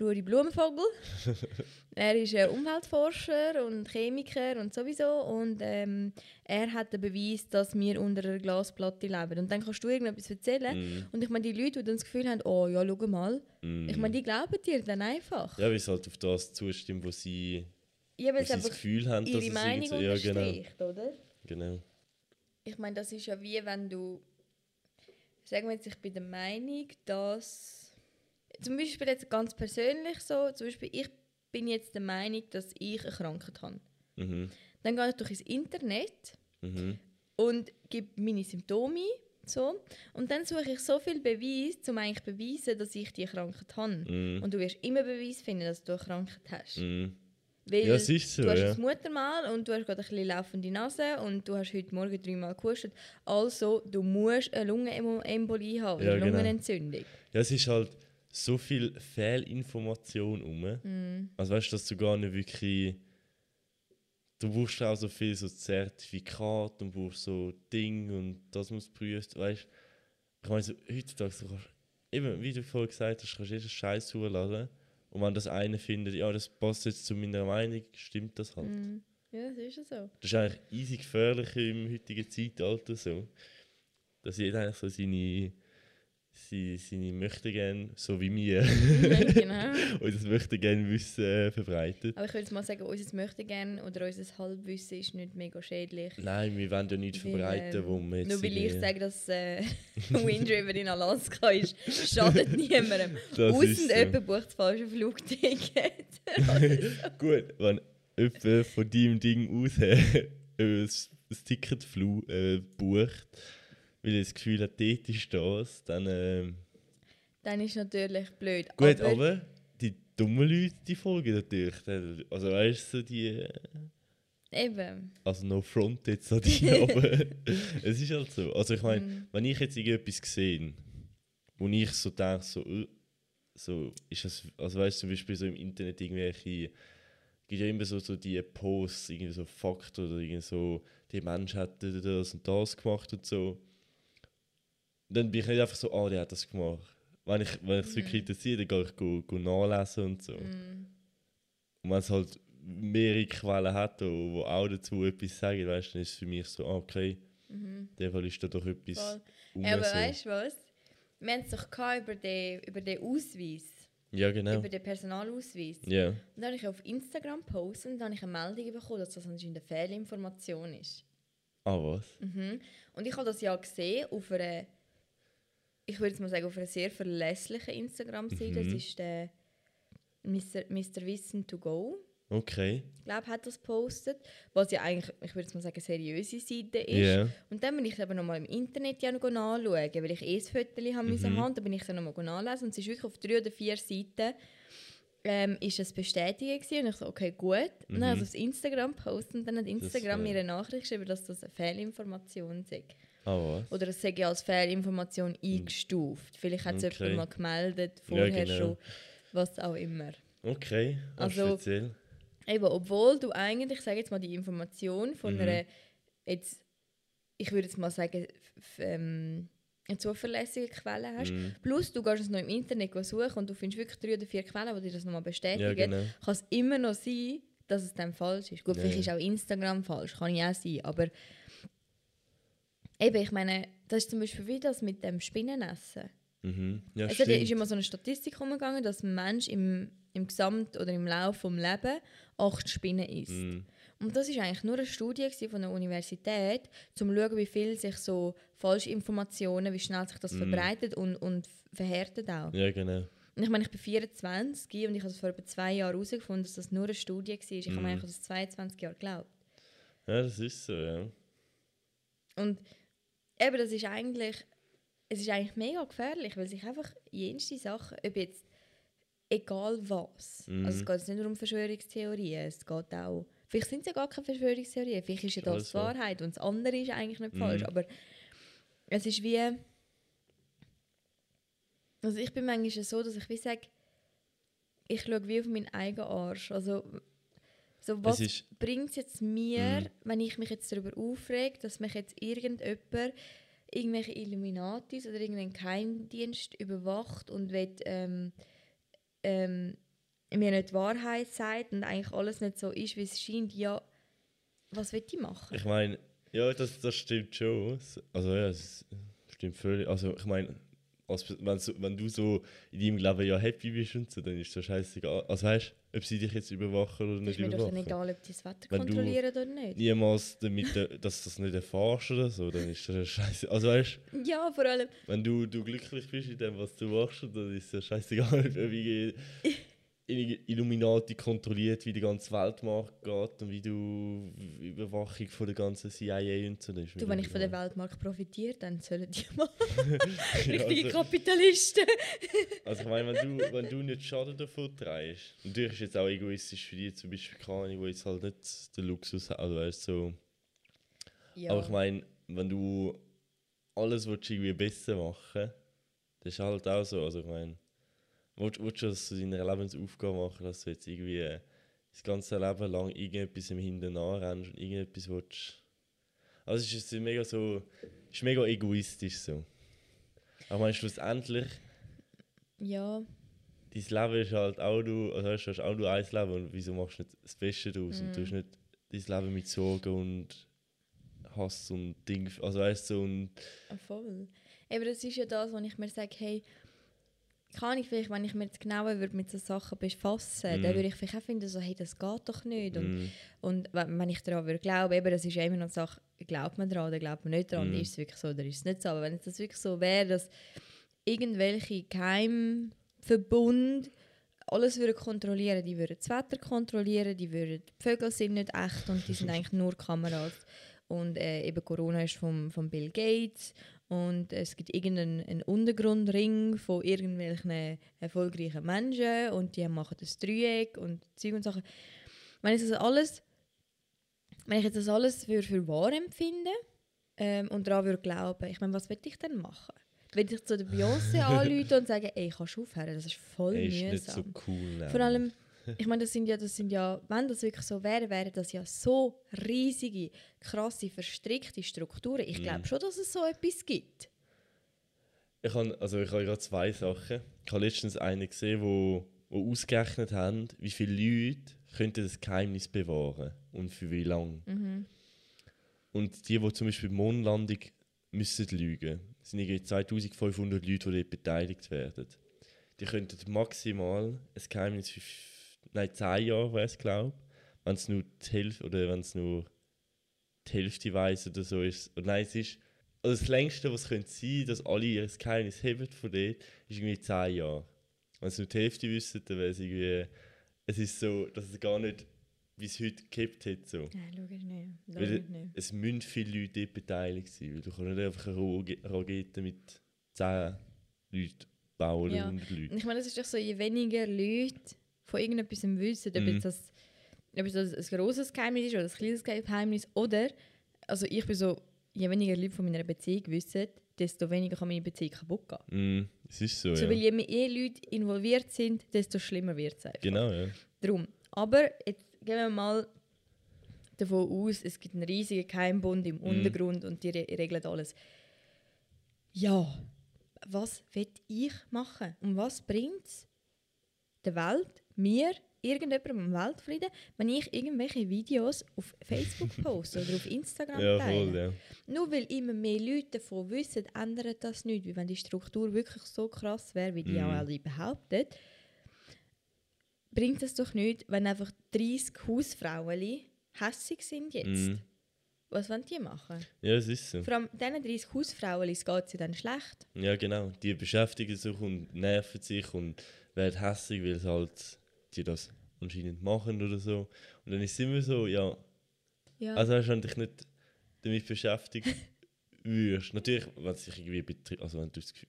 Rudi Blumenvogel. (laughs) er ist ein Umweltforscher und Chemiker und sowieso. Und ähm, er hat den Beweis, dass wir unter einer Glasplatte leben. Und dann kannst du irgendetwas erzählen. Mhm. Und ich meine, die Leute, die dann das Gefühl haben, oh ja, schau mal. Mhm. Ich meine, die glauben dir dann einfach. Ja, weil es halt auf das zustimmt, wo sie, Ja, wo sie das Gefühl haben, dass ihre es Meinung irgendwie... Ja, genau. oder? genau. Ich meine, das ist ja wie wenn du. Sagen wir jetzt, ich bin der Meinung, dass. Zum Beispiel jetzt ganz persönlich so, zum Beispiel ich bin jetzt der Meinung, dass ich eine Krankheit habe. Mhm. Dann gehe ich durch ins Internet Mhm. und gebe meine Symptome ein, so. Und dann suche ich so viel Beweis, um eigentlich zu beweisen, dass ich die Krankheit habe. Mhm. Und du wirst immer Beweis finden, dass du eine Krankheit hast. Mhm. Weil Ja, so, du hast ja. das Muttermal und du hast gerade ein bisschen laufende Nase und du hast heute Morgen dreimal gehustet. Also, du musst eine Lungenembolie haben, Ja, eine genau. Lungenentzündung. Ja, es ist halt so viel Fehlinformation um. Mhm. Also weißt du, dass du gar nicht wirklich. Du brauchst auch so viel so Zertifikat und brauchst so Ding und das muss geprüft. Weißt du, ich meine, so, heutzutage so kannst, eben, wie du vorhin gesagt hast, kannst du jeden Scheiß zuladen. Und wenn das eine findet, ja, das passt jetzt zu meiner Meinung, stimmt das halt. Mhm. Ja, das ist ja so. Das ist eigentlich easy gefährlich im heutigen Zeitalter so. Dass jeder eigentlich so seine, seine, seine möchte gern, so wie wir, genau. (laughs) und das möchte gern Wissen äh, verbreitet. Aber ich würde jetzt mal sagen, unser Möchtegern oder unser Halbwissen ist nicht mega schädlich. Nein, wir wollen ja nichts verbreiten, ähm, wo wir jetzt... Nur weil ich sage, dass äh, (laughs) Wind River in Alaska ist, (laughs) schadet niemandem. Das so. jemand bucht das falsche Flugticket. Gut, wenn jemand von deinem Ding aus ein, ein Ticket äh, bucht, weil er das Gefühl hat, dort ist das, dann... ähm, Dann ist natürlich blöd. Gut, aber, die dummen Leute, die folgen natürlich. Also weißt du, so die... äh, Eben. Also no front jetzt an (laughs) die, aber es ist halt so. Also ich meine, Mhm. wenn ich jetzt irgendetwas sehe, wo ich so denke, so, äh, so ist das, also weißt du, zum Beispiel so im Internet irgendwelche, gibt ja immer so, so die Posts, irgendwie so Fakten oder irgendwie so, die Mensch hat das und das gemacht und so. Dann bin ich nicht einfach so, ah, der hat das gemacht. Wenn ich wenn ich es wirklich interessiert, dann gehe ich go, go nachlesen und so. Mhm. Und wenn es halt mehrere Quellen hat, die die auch dazu etwas sagen, weißt, dann ist es für mich so, ah, okay, Mhm. in dem Fall ist da doch etwas um Ja, aber so. weißt du was? Wir haben es doch über den, über den Ausweis, Ja, genau. über den Personalausweis. Ja. Und dann habe ich auf Instagram gepostet und dann habe ich eine Meldung bekommen, dass das anscheinend eine Fehlinformation ist. Ah, was? Mhm. Und ich habe das ja gesehen auf einer, ich würde jetzt mal sagen, auf einer sehr verlässlichen Instagram-Seite. Das Mhm. ist der Mr. Mr. Wissen to go. Okay. Ich glaube, hat das gepostet, was ja eigentlich, ich würde jetzt mal sagen, eine seriöse Seite ist. Ja. Und dann bin ich aber nochmal im Internet ja noch nachschauen, weil ich eh ein Foto haben Mhm. müssen haben. Dann bin ich dann nochmal nachlesen und es ist wirklich auf drei oder vier Seiten ähm, ist es bestätigt gewesen. und ich so, okay, gut. Und dann habe ich es auf Instagram gepostet und dann hat Instagram äh, mir eine Nachricht geschrieben, dass das eine Fehlinformation sei. Was? Oder es sei ja als Fehlinformation eingestuft. Vielleicht hat es Okay. jemand mal gemeldet, vorher genau. schon, was auch immer. Okay, also, speziell. Eben, obwohl du eigentlich, ich sage jetzt mal, die Information von Mhm. einer, jetzt, ich würde jetzt mal sagen, ähm, eine zuverlässige Quelle hast. Mhm. Plus, du gehst es noch im Internet suchen und du findest wirklich drei oder vier Quellen, die dir das nochmal bestätigen. Ja, genau. Kann es immer noch sein, dass es dann falsch ist. Gut, Ja, vielleicht ja. ist auch Instagram falsch, kann ja auch sein, aber eben, ich meine, das ist zum Beispiel wie das mit dem Spinnenessen. Mhm. Ja, es hat- stimmt. ist immer so eine Statistik umgegangen, dass ein Mensch im, im Gesamt- oder im Lauf des Lebens acht Spinnen isst. Mhm. Und das ist eigentlich nur eine Studie von der Universität, um zu schauen, wie viel sich so falsche Informationen, wie schnell sich das verbreitet und, und verhärtet auch. Ja, genau. Und ich meine, ich bin 24 und ich habe es vor etwa zwei Jahren herausgefunden, dass das nur eine Studie war. Ich habe mir eigentlich das 22 Jahre geglaubt. Ja, das ist so, ja. Und eben, das ist eigentlich, es ist eigentlich mega gefährlich, weil sich einfach jenste Sachen, ob jetzt, egal was, Mhm. also es geht nicht nur um Verschwörungstheorien, es geht auch, vielleicht sind es ja gar keine Verschwörungstheorien, vielleicht ist ja das die so. Wahrheit und das andere ist eigentlich nicht falsch, Mhm. aber es ist wie, also ich bin manchmal so, dass ich wie sage, ich schaue wie auf meinen eigenen Arsch, also so, was bringt es jetzt mir, Mhm. wenn ich mich jetzt darüber aufrege, dass mich jetzt irgendjemand irgendwelche Illuminatis oder irgendeinen Geheimdienst überwacht und will, ähm, ähm, mir nicht die Wahrheit sagt und eigentlich alles nicht so ist, wie es scheint, ja, was will ich machen? Ich meine, ja, das, das stimmt schon. Also ja, es stimmt völlig. Also ich meine, als, wenn, so, wenn du so in deinem Leben ja happy bist und so, dann ist das scheißegal. Also weißt du, ob sie dich jetzt überwachen oder ist nicht mir doch dann überwachen. egal, ob die das Wetter Wenn du- kontrollieren oder nicht. Niemals damit, äh, dass du das nicht erfährst oder so, dann ist das scheiße. Also weißt du, Ja, vor allem, wenn du, du glücklich bist in dem, was du machst, dann ist es ja scheißegal, (laughs) irgendwie Illuminati kontrolliert, wie die ganze Weltmarkt geht und wie du Überwachung von der ganzen CIA und so. ist du, wenn ich von der. Weltmarkt profitiere, dann sollen die mal (laughs) Ja, (laughs) richtige also- Kapitalisten. Also ich meine, wenn du, wenn du nicht Schaden davon trägst, natürlich ist es jetzt auch egoistisch für die zum Beispiel keine die jetzt halt nicht den Luxus haben, also weißt, so. Ja. aber ich meine, wenn du alles willst, irgendwie besser machen das ist halt auch so, also ich meine, willst, willst du das zu deiner Lebensaufgabe machen, dass du jetzt irgendwie äh, das ganze Leben lang irgendetwas im Hintern anrennst und irgendetwas willst, also es ist mega so, es ist mega egoistisch so. Aber meine, schlussendlich ja, dein Leben ist halt auch du, also weißt, du hast auch nur ein Leben und wieso machst du nicht das Beste daraus und du hast nicht dein Leben mit Sorgen und Hass und Ding, also weißt du, so und Ah, voll. Aber das ist ja das, wo ich mir sage, hey, kann ich vielleicht, wenn ich mir jetzt genauer würde mit so Sachen befassen, Mhm. dann würde ich vielleicht auch finden, so, hey, das geht doch nicht. Und, mm, und wenn wenn ich daran würde glauben, eben, das ist ja immer noch eine Sache, glaubt man daran oder glaubt man nicht daran, Mhm. ist es wirklich so oder ist es nicht so. Aber wenn es das wirklich so wäre, dass irgendwelche Geheimverbund alles würden kontrollieren, die würden das Wetter kontrollieren, die würden, die Vögel sind nicht echt und die sind (laughs) eigentlich nur Kameras. Und äh, eben Corona ist vom, von Bill Gates und es gibt irgendeinen einen Untergrundring von irgendwelchen erfolgreichen Menschen und die machen das Dreieck und Zeug und Sachen. Wenn ich das alles, wenn ich jetzt das alles für, für wahr empfinde ähm, und daran würde glauben, ich meine, was will ich denn machen? Will ich zu der Beyoncé (laughs) anrufen und sagen, ey, kannst du aufhören, das ist voll er ist nicht so mühsam. cool. Nein. Vor allem, ich meine, das sind ja, das sind ja, wenn das wirklich so wäre, wären das ja so riesige, krasse, verstrickte Strukturen. Ich glaube Mhm. schon, dass es so etwas gibt. Ich habe also ich habe gerade zwei Sachen. Ich habe letztens einen gesehen, wo, wo ausgerechnet haben, wie viele Leute könnten das Geheimnis bewahren und für wie lange. Mhm. Und die, die zum Beispiel die Mondlandung müssen lügen, sind irgendwie 2500 Leute, die dort beteiligt werden. Die könnten maximal ein Geheimnis für nein, 10 Jahre, wäre es glaube wenn es nur die Hälfte oder wenn es nur die Hälfte weiß oder so ist. Und nein, es ist also das längste, was könnte sein, dass alle ihr Geheimnis haben von dort, ist irgendwie 10 Jahre. Wenn es nur die Hälfte wissen, dann wäre es irgendwie, es ist so, dass es gar nicht, wie es heute gekippt hat, so. Nein, logisch nicht. Weil Logisch nicht. es müssen viele Leute dort beteiligt sein, weil du kannst nicht einfach eine Rakete mit 10 Leuten bauen oder Ja. 100 Und Leuten. ich meine, das ist doch so, je weniger Leute von irgendetwas wissen, ob Mhm. das, ob das ein grosses Geheimnis ist oder ein kleines Geheimnis, oder, also ich bin so, je weniger Leute von meiner Beziehung wissen, desto weniger kann meine Beziehung kaputt gehen. Mm, es ist so, So, ja. weil je mehr eh Leute involviert sind, desto schlimmer wird es einfach. Genau, ja. Drum. Aber jetzt gehen wir mal davon aus, es gibt einen riesigen Geheimbund im Untergrund und die re regeln alles. Ja, was will ich machen? Und was bringt es der Welt, mir, irgendjemandem Weltfrieden, wenn ich irgendwelche Videos auf Facebook (laughs) poste oder auf Instagram Ja, teile. voll, ja. Nur weil immer mehr Leute davon wissen, ändert das nicht. Weil wenn die Struktur wirklich so krass wäre, wie die Mhm. auch alle behaupten, bringt es doch nicht, wenn einfach 30 Hausfrauen hässig sind jetzt. Mhm. Was wollen die machen? Ja, es ist so. Vor allem diesen 30 Hausfrauen geht es ja dann schlecht. Ja, genau. Die beschäftigen sich und nerven sich und werden hässlich, weil sie halt die das anscheinend machen oder so. Und dann ist es immer so, ja, Ja. also weißt du, wenn du dich nicht damit beschäftigt (laughs) würdest. Natürlich, wenn es dich irgendwie betrifft, also wenn du das Gefühl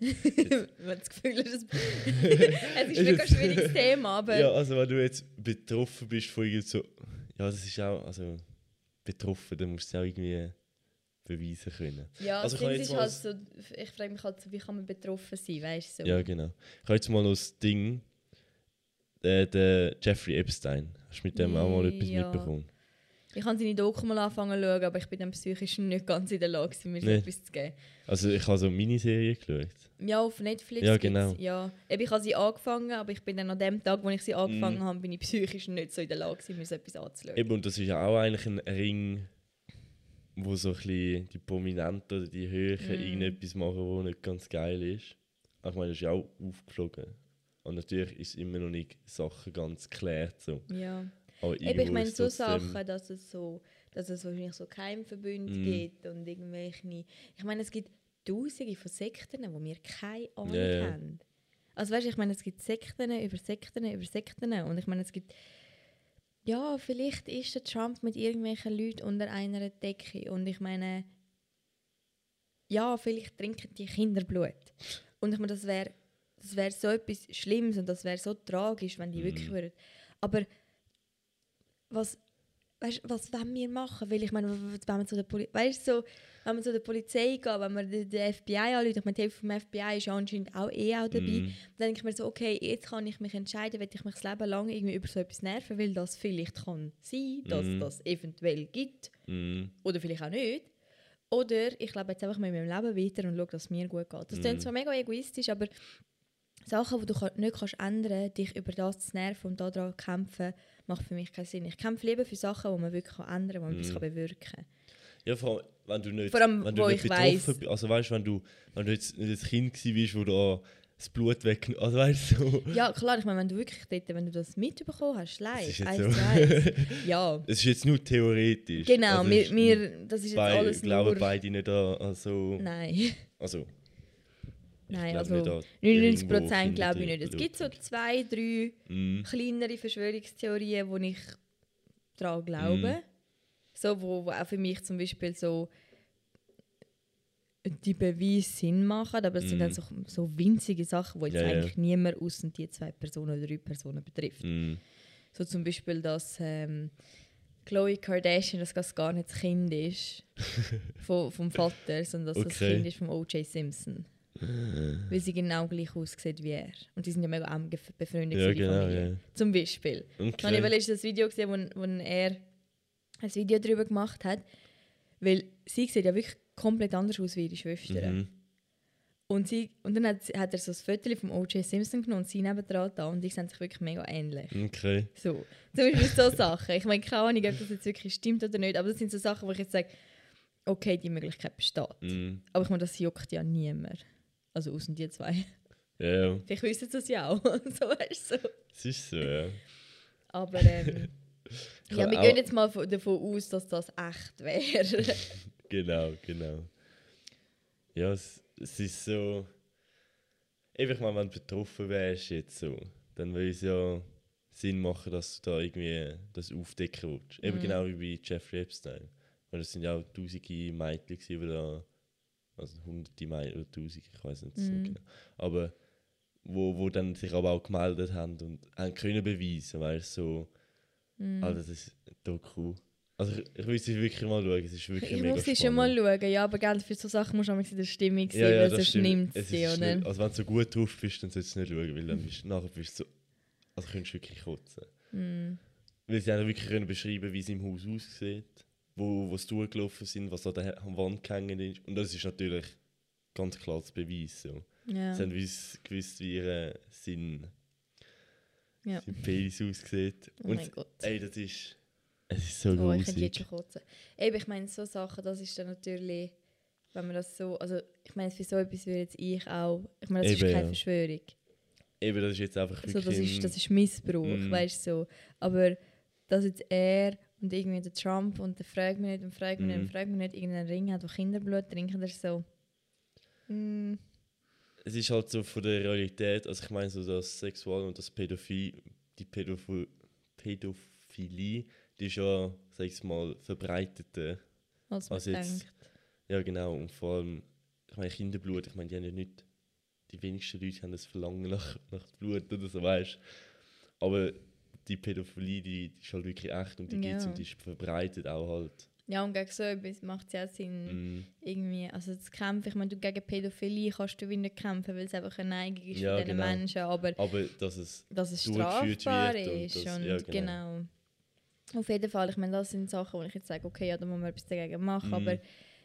(laughs) wenn das Gefühl hast, es (laughs) ist wirklich ein schwieriges Thema, aber Ja, also wenn du jetzt betroffen bist von irgend so, ja, das ist auch, also betroffen, dann musst du es auch irgendwie beweisen können. Ja, Also ich ist halt so, ich frage mich halt so, wie kann man betroffen sein, weißt du? So. Ja, genau. Ich habe jetzt mal noch das Ding, der, der Jeffrey Epstein. Hast du mit dem auch mal etwas Ja. mitbekommen? Ich habe seine Doku mal angefangen zu schauen, aber ich bin dann psychisch nicht ganz in der Lage, mir so Nee. etwas zu geben. Also ich habe so eine Miniserie geschaut. Ja, auf Netflix Ja, genau. Ja. Eben, ich habe sie angefangen, aber ich bin dann an dem Tag, wo ich sie angefangen Mhm. habe, bin ich psychisch nicht so in der Lage, mir so etwas anzuschauen. Eben, und das ist ja auch eigentlich ein Ring, wo so ein bisschen die Prominenten oder die Höheren Mm. irgendetwas machen, wo nicht ganz geil ist. Ich meine, das ist ja auch aufgeflogen. Und natürlich ist immer noch nicht Sachen ganz geklärt. So. Ja. Aber Eben, ich meine so Sachen, dass es so, dass es wahrscheinlich so Keimverbünde Mhm. gibt und irgendwelche. Ich meine, es gibt Tausende von Sekten, wo wir keine Ahnung ja. haben. Also weißt du, ich meine, es gibt Sekten über Sekten über Sekten und ich meine, es gibt ja, vielleicht ist der Trump mit irgendwelchen Leuten unter einer Decke und ich meine, ja, vielleicht trinken die Kinderblut. Und ich meine, das wäre das wär so etwas Schlimmes und das wäre so tragisch, wenn die wirklich Mhm. würden. Aber was, weißt, was wollen wir machen? Weil ich meine, wenn man zu der Poli weißt, so, wenn man zu der Polizei geht, wenn man den, den FBI anruft, ich meine, die Hälfte vom FBI ist ja anscheinend auch eh auch dabei, Mhm. dann denke ich mir so, okay, jetzt kann ich mich entscheiden, will ich mich das Leben lang irgendwie über so etwas nerven, weil das vielleicht kann sein, dass Mhm. das eventuell gibt Mhm. oder vielleicht auch nicht. Oder ich lebe jetzt einfach mit meinem Leben weiter und schaue, dass es mir gut geht. Das Mhm. klingt zwar mega egoistisch, aber Sachen, die du nicht kannst ändern dich über das zu nerven und daran kämpfen, macht für mich keinen Sinn. Ich kämpfe lieber für Sachen, die man wirklich ändern kann, die man etwas Mhm. bewirken kann. Ja, vor allem, wenn du nicht, allem, wenn du nicht ich betroffen bist. Also weißt wenn du, wenn du jetzt nicht ein Kind bist, wo da das Blut weg... Also weißt du, so... Ja, klar, ich meine, wenn du wirklich dort, wenn du das mitbekommen hast, live, eins so. zu. (laughs) Ja, Es ist jetzt nur theoretisch. genau, Also wir, wir, das ist jetzt bei, alles glauben nur... beide nicht an, an so... Nein, Also... (laughs) nein, also nicht an 99 irgendwo Prozent glaube ich nicht. Es gibt so zwei, drei Mhm. kleinere Verschwörungstheorien, wo ich daran glaube. Mhm. So, wo, wo auch für mich zum Beispiel so die Beweise Sinn machen, aber es sind Mhm. dann so, so winzige Sachen, die jetzt Ja, ja. eigentlich niemand außer die zwei Personen oder drei Personen betrifft. Mhm. So zum Beispiel, dass ähm, Khloe Kardashian das gar nicht das Kind ist (laughs) vom, vom Vater, sondern dass das Okay. Kind ist von O.J. Simpson. Weil sie genau gleich aussieht wie er. Und die sind ja mega eng befreundet, Ja, die genau, Familie. ja. Zum Beispiel. Okay. Dann habe ich letztens ein Video gesehen, wo, wo er ein Video darüber gemacht hat. Weil sie sieht ja wirklich komplett anders aus wie ihre Schwester. Mhm. Und, sie, und dann hat, sie- hat er so ein Foto von O.J. Simpson genommen und sie nebendran da und die sehen sich wirklich mega ähnlich. Okay. So. Zum Beispiel so Sachen. Ich meine, keine Ahnung, ob das jetzt wirklich stimmt oder nicht, aber das sind so Sachen, wo ich jetzt sage, okay, die Möglichkeit besteht. Mhm. Aber ich meine, das juckt ja niemand. Also außen die zwei. Ja, ja. Vielleicht wissen sie das ja auch. (laughs) so weißt du. So. Es ist so, ja. Aber ähm, (laughs) Ich ja, wir gehen jetzt mal von- davon aus, dass das echt wäre. (laughs) Genau, genau. Ja, es, es ist so. Einfach mal, wenn du betroffen wärst, jetzt so, dann würde es ja Sinn machen, dass du da irgendwie das aufdecken willst. Eben Mhm. genau wie bei Jeffrey Epstein. Weil das sind ja auch tausende Mädchen, die da. Also hunderte Mädchen oder tausende, ich weiß nicht Mhm. genau. Aber wo, wo dann sich aber auch gemeldet haben und haben können beweisen, weil so. Mhm. Also, das ist Doku. Also, ich, ich will es wirklich mal schauen, es ist wirklich ich mega muss sie schon spannend. mal schauen, ja, aber gell, für so Sachen musst du auch in der Stimmung sein, Ja, ja, weil sonst nimmt Es nicht- Also wenn du so gut drauf bist, dann solltest du nicht schauen, weil dann bist, nachher bist du so... Also könntest du wirklich kotzen. Mhm. Weil sie haben wirklich können beschreiben, wie es im Haus aussieht, wo, es durchgelaufen sind, was an der an der Wand gehängt ist. Und das ist natürlich ganz klar das Beweis. So. Ja. Sie haben wiss, gewusst, wie ihr Sinn Ja. sein Penis aussieht. Oh Und mein Gott. ey, das ist, es ist so Oh, ich könnte jetzt schon kotzen. Eben, ich meine, so Sachen, das ist dann natürlich, wenn man das so, also ich meine, für so etwas würde jetzt ich auch, ich meine, das ist Eben, keine ja. Verschwörung. Eben, das ist jetzt einfach So, wirklich das, ist, das ist Missbrauch, Mm. weißt du so. Aber dass jetzt er und irgendwie der Trump und der fragt mich nicht und fragt mich nicht und fragt mich nicht irgendeinen Ring hat, wo Kinderblut trinken, ist so. Mm, es ist halt so von der Realität, also ich meine so das Sexual und das Pädophilie, die Pädoph Pädophilie, die ist ja, sag ich mal, verbreitete. als man Also jetzt- denkt. Ja genau, und vor allem, ich meine Kinderblut, ich meine, die haben ja nicht, die wenigsten Leute haben das Verlangen nach, nach Blut oder so, weißt Aber die Pädophilie, die, die ist halt wirklich echt und die Ja. und die ist verbreitet auch halt. Ja, und gegen so etwas macht es ja Sinn, Mm, irgendwie, also zu kämpfen. Ich meine, du gegen Pädophilie kannst du wie nicht kämpfen, weil es einfach eine Neigung ist Ja, von diesen genau. Menschen, aber aber dass es, dass es strafbar wird und ist. das- und ja, genau. genau. Auf jeden Fall, ich meine, das sind Sachen, wo ich jetzt sage, okay, ja, da muss man etwas dagegen machen, Mhm. aber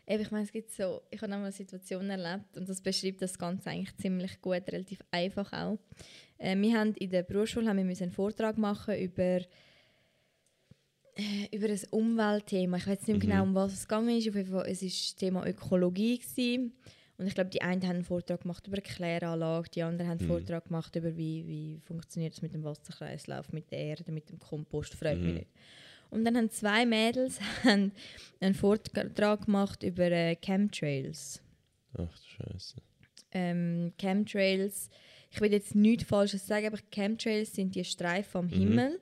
eben, ich meine, es gibt so, ich habe einmal eine Situation erlebt und das beschreibt das Ganze eigentlich ziemlich gut, relativ einfach auch. Äh, wir haben in der Berufsschule haben wir einen Vortrag machen über äh, über ein Umweltthema. Ich weiß nicht mehr Mhm. genau, um was es gegangen ist. Auf jeden Fall, es war das Thema Ökologie. Gewesen. Und ich glaube, die einen haben einen Vortrag gemacht über Kläranlage, die anderen haben einen Mhm. Vortrag gemacht über, wie, wie funktioniert es mit dem Wasserkreislauf, mit der Erde, mit dem Kompost, mich Mhm. nicht. Und dann haben zwei Mädels (laughs) haben einen Vortrag gemacht über äh, Chemtrails. ach du Scheiße. Ähm, Chemtrails, ich will jetzt nichts Falsches sagen, aber Chemtrails sind die Streifen am Mhm. Himmel.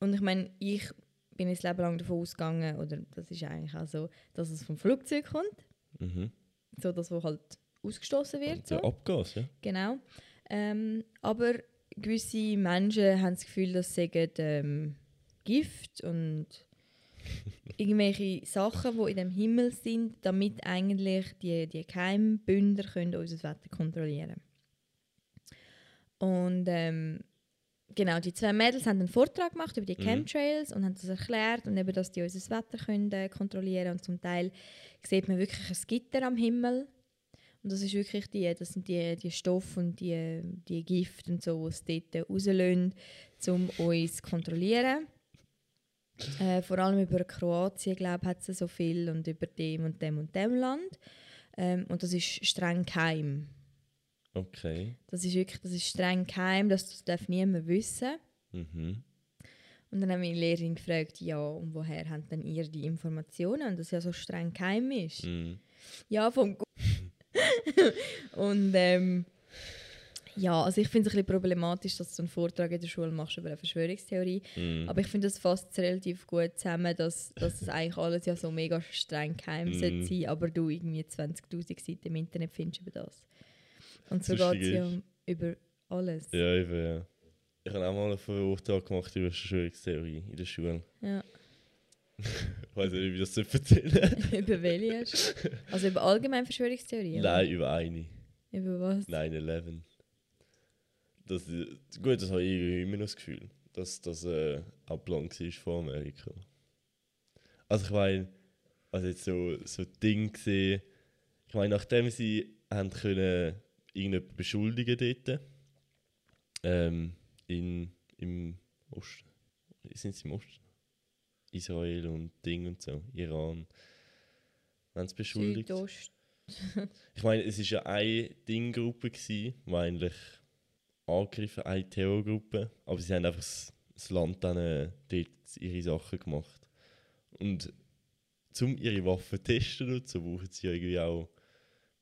Und ich meine, ich bin ein Leben lang davon ausgegangen, oder das ist eigentlich auch so, dass es vom Flugzeug kommt. Mhm. So das, was halt ausgestoßen wird. Der So. Abgas, ja? Genau. Ähm, aber gewisse Menschen haben das Gefühl, das seien ähm, Gift und irgendwelche Sachen, die in dem Himmel sind, damit eigentlich die, die Keimbünder können unser Wetter kontrollieren Und ähm, genau, die zwei Mädels haben einen Vortrag gemacht über die Mhm. Chemtrails und haben das erklärt und eben, dass die unser Wetter können, äh, kontrollieren und zum Teil sieht man wirklich ein Gitter am Himmel und das ist wirklich die, das sind die, die Stoffe und die, die Gifte und so, die es dort rauslösen, um uns zu kontrollieren. Äh, vor allem über Kroatien, glaube ich, hat es so viel und über dem und dem und dem Land. Ähm, und das ist streng geheim. Okay. Das ist wirklich, das ist streng geheim, das darf niemand wissen. Mhm. Und dann haben meine Lehrerin gefragt, ja, und woher haben denn ihr die Informationen, und das ja so streng geheim ist? Mhm. Ja, vom Gu (laughs) (laughs) Und ähm, ja, also ich finde es ein bisschen problematisch, dass du einen Vortrag in der Schule machst über eine Verschwörungstheorie. Mhm. Aber ich finde, das fasst es relativ gut zusammen, dass, dass das eigentlich alles ja so mega streng geheim Mm. sollte sein, aber du irgendwie 20'000 Seiten im Internet findest über das. Und so geht es ja über alles. Ja, eben, ja. Ich habe auch mal einen Vortrag gemacht über Verschwörungstheorie in der Schule. Ja. Ich (laughs) weiß nicht, wie das so erzählen (laughs) über welche? Also über allgemeine Verschwörungstheorien? Nein, über eine. Über was? 9-11. Das, gut, das habe ich irgendwie immer noch das Gefühl, dass das äh, auch Plan war von Amerika. Also ich meine, also jetzt so, so Ding gesehen, ich meine, nachdem sie haben können irgendjemanden beschuldigen dort, ähm, in, im Osten, sind sie im Osten? Israel und Ding und so, Iran, haben sie beschuldigt. Südost. Ich meine, es war ja eine Dinggruppe, die eigentlich angegriffen eine Terrorgruppe, aber sie haben einfach das, das Land dann äh, dort ihre Sachen gemacht. Und um ihre Waffen zu (laughs) testen und so, brauchen sie irgendwie auch,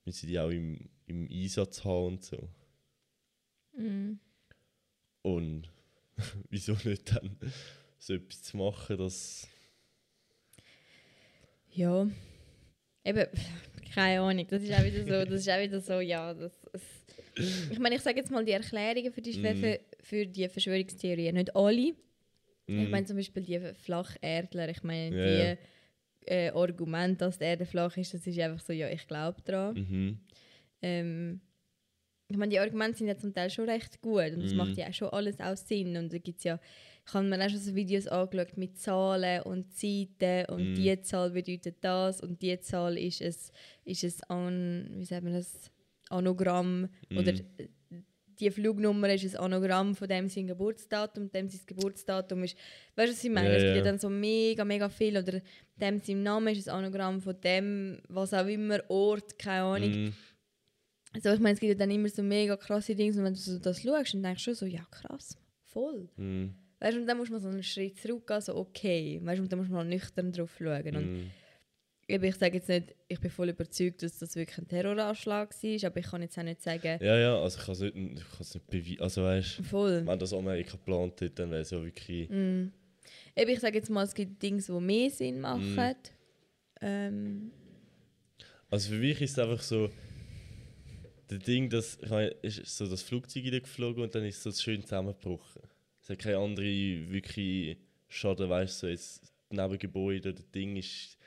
müssen sie die auch im, im Einsatz haben und so. Mhm. Und (laughs) wieso nicht dann (laughs) so etwas zu machen, dass... Ja. Eben, keine Ahnung. Das ist auch wieder so, das ist auch wieder so, ja, das, ich meine, ich sage jetzt mal die Erklärungen für die, Mhm. für, für die Verschwörungstheorien. Nicht alle. Ich Mm, meine zum Beispiel die Flacherdler. Ich meine, Ja, die. Äh, Argument, dass die Erde flach ist, das ist einfach so, ja, ich glaube daran. mhm. Ähm, ich meine, die Argumente sind ja zum Teil schon recht gut und das Mhm. macht ja auch schon alles auch Sinn. Und da gibt's ja, ich habe mir auch schon so Videos angeschaut mit Zahlen und Zeiten und Mhm. die Zahl bedeutet das und die Zahl ist es, ist es an, wie sagt man das, Anagramm oder Mhm. die Flugnummer ist ein Anagramm von dem sein Geburtsdatum, dem sein Geburtsdatum ist, weißt du, was ich meine? Ja, es gibt ja ja. dann so mega, mega viel oder dem sein Name ist ein Anagramm von dem, was auch immer, Ort, keine Ahnung. Mhm. Also ich meine, es gibt ja dann immer so mega krasse Dinge und wenn du so das schaust, dann denkst du schon so, ja krass, voll. Mhm. Weißt du, und dann muss man so einen Schritt zurückgehen, so okay, weißt du, und dann muss man nüchtern drauf schauen. Und Mhm. Ich sage jetzt nicht, ich bin voll überzeugt, dass das wirklich ein Terroranschlag war, aber ich kann jetzt auch nicht sagen, Ja, ja, also ich kann es nicht, ich nicht beweisen. Also weißt voll. wenn das Amerika geplant hätte, dann wäre es ja wirklich. Mm. Eben, ich sage jetzt mal, es gibt Dinge, die mehr Sinn machen. Mhm. Ähm, Also für mich ist es einfach so. Der Ding, dass ich meine, ist so das Flugzeug geflogen und dann ist es so schön zusammengebrochen. Es hat keine andere wirklich Schaden, weißt du, so jetzt Nebengebäude oder Ding ist.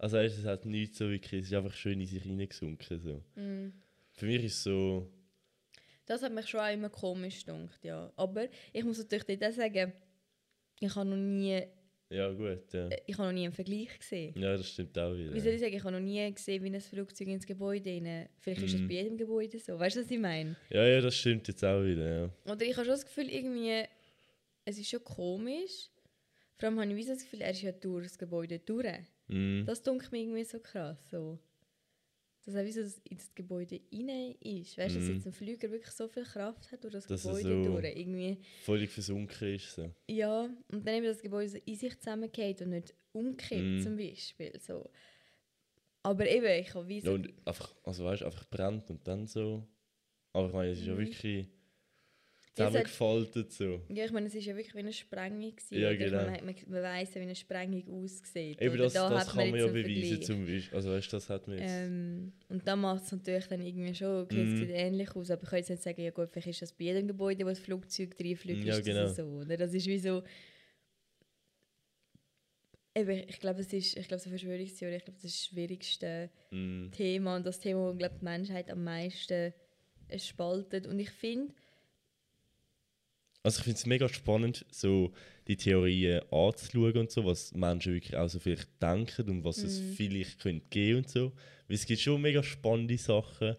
Also weißt, es hat nichts so wirklich, es ist einfach schön in sich reingesunken. So. mm. Für mich ist es so. Das hat mich schon auch immer komisch gedacht, ja. Aber ich muss natürlich auch sagen, ich habe noch nie, Ja gut, ja. ich habe noch nie einen Vergleich gesehen. Ja, das stimmt auch wieder. Wie soll ich sagen, ich habe noch nie gesehen, wie ein Flugzeug ins Gebäude rein. Vielleicht ist es Mhm. bei jedem Gebäude so. Weißt du, was ich meine? Ja, ja, das stimmt jetzt auch wieder, ja. Oder ich habe schon das Gefühl, irgendwie, es ist schon komisch. Vor allem habe ich das Gefühl, er ist ja durch das Gebäude durch. Mhm. Das dunkelt mir irgendwie so krass. So. Dass er wie so in das Gebäude rein ist. Weißt du, dass Mhm. jetzt ein Flüger wirklich so viel Kraft hat durch das Dass Gebäude so- durch. Irgendwie, Völlig versunken ist so. ja, und dann eben das Gebäude so in sich zusammengeht und nicht umkippt Mhm. zum Beispiel. So. Aber eben, ich habe wie Ja, so... und einfach, also weißt, einfach brennt und dann so. Aber ich meine, es ist ja Mhm. wirklich Ja, zusammengefaltet so. Ja, ich meine, es war ja wirklich wie eine Sprengung. Gewesen, Ja, genau. meine, man, man weiss ja, wie eine Sprengung aussieht. Eben das, Da das kann man ja beweisen Vergleich. zum Beispiel. Also weißt, das hat man jetzt. Ähm, und dann macht es natürlich dann irgendwie schon, okay, es Mhm. sieht ähnlich aus, aber ich kann jetzt nicht sagen, ja gut, vielleicht ist das bei jedem Gebäude, wo das Flugzeug reinfliegt, Ja, ist genau. das so. Oder? Das ist wie so... Eben, ich glaube, es ist, ich glaube, so Verschwörungstheorie, ich glaube, das ist das schwierigste mm, Thema und das Thema, wo glaube die Menschheit am meisten spaltet. Und ich finde, also ich finde es mega spannend, so die Theorien anzuschauen und so, was Menschen wirklich auch so vielleicht denken und was es Mhm. vielleicht könnte geben und so. Weil es gibt schon mega spannende Sachen,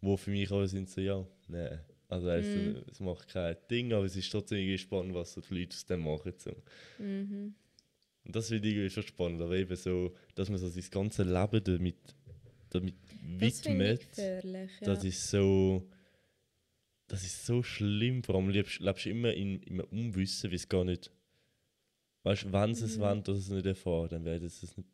wo für mich auch sind so, ja, nein. Also weißt, du, Mhm. es macht kein Ding, aber es ist trotzdem irgendwie spannend, was so die Leute aus dem machen. So. mhm. Und das finde ich irgendwie schon spannend, aber eben so, dass man so sein ganzes Leben damit, damit das ich widmet, gefährlich. Ja. das ist so, das ist so schlimm. Vor allem lebst, lebst du immer in, in einem Unwissen, wie es gar nicht, weißt du, wenn sie es Mhm. wollen, dass es nicht erfahren, dann sie es nicht,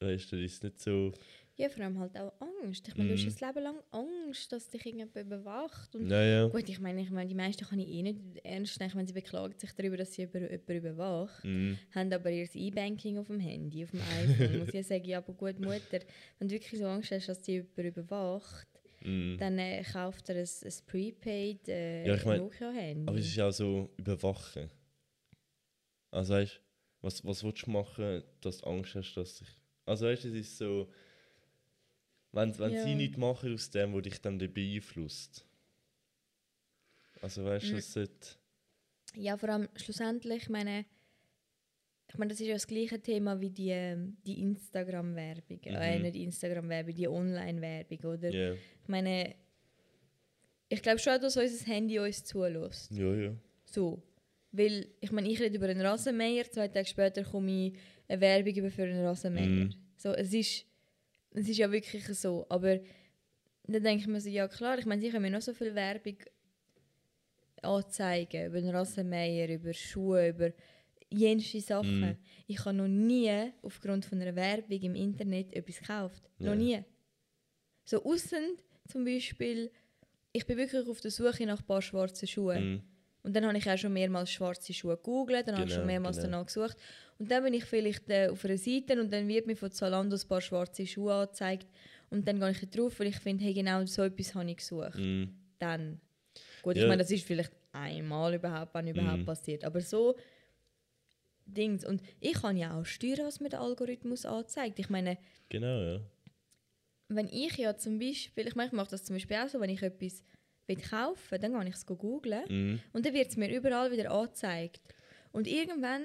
weißt du, das ist nicht so, Ja, vor allem halt auch Angst. Ich meine, du Mhm. hast ein Leben lang Angst, dass dich irgendjemand überwacht. Und naja, gut, ich meine, ich meine, die meisten kann ich eh nicht ernst nehmen, wenn sie beklagen sich darüber, dass sie über, jemanden überwacht. mhm. Haben aber ihr E-Banking auf dem Handy, auf dem iPhone. muss ich ja sagen, ja, aber gut, Mutter, wenn du wirklich so Angst hast, dass sie jemand überwacht, Mhm. dann äh, kauft er ein, ein Prepaid äh, Ja, ich mein, Nokia-Handy. aber es ist auch so überwachen. Also weißt du, was, was willst du machen, dass du Angst hast, dass dich, also weißt du, es ist so, wenn, wenn Ja. sie nichts machen aus dem, was dich dann beeinflusst. Also weißt du, Mhm. das sollte... Ja, vor allem schlussendlich, ich meine, ich meine, das ist ja das gleiche Thema wie die, ähm, die Instagram-Werbung. Äh, Mhm. nicht Instagram-Werbung, die Online-Werbung, oder? Ja, Ich meine, ich glaube schon, dass unser Handy uns zulässt. ja, ja. So. Weil, ich meine, ich rede über einen Rasenmäher, zwei Tage später komme ich eine Werbung über für einen Rasenmäher. Mhm. So, es ist, es ist ja wirklich so. Aber dann denke ich mir so, ja klar, ich meine, sie können mir noch so viel Werbung anzeigen, über den Rasenmäher, über Schuhe, über jenste Sachen. Mhm. Ich habe noch nie aufgrund von einer Werbung im Internet etwas gekauft. Ja. Noch nie. So außen zum Beispiel, ich bin wirklich auf der Suche nach ein paar schwarzen Schuhen. Mhm. Und dann habe ich auch schon mehrmals schwarze Schuhe gegoogelt, dann habe ich Genau, schon mehrmals genau. danach gesucht. Und dann bin ich vielleicht äh, auf einer Seite und dann wird mir von Zalando ein paar schwarze Schuhe angezeigt. Und dann gehe ich drauf, weil ich finde, hey, genau so etwas habe ich gesucht. Mhm. Dann. Gut, ich Ja. meine, das ist vielleicht einmal überhaupt, wenn überhaupt Mhm. passiert. Aber so Dings. Und ich kann ja auch steuern, was mir der Algorithmus anzeigt. Ich meine, Genau, ja. wenn ich ja zum Beispiel, ich meine, ich mache das zum Beispiel auch so, wenn ich etwas will kaufen dann kann ich es googlen. Mhm. Und dann wird es mir überall wieder angezeigt. Und irgendwann,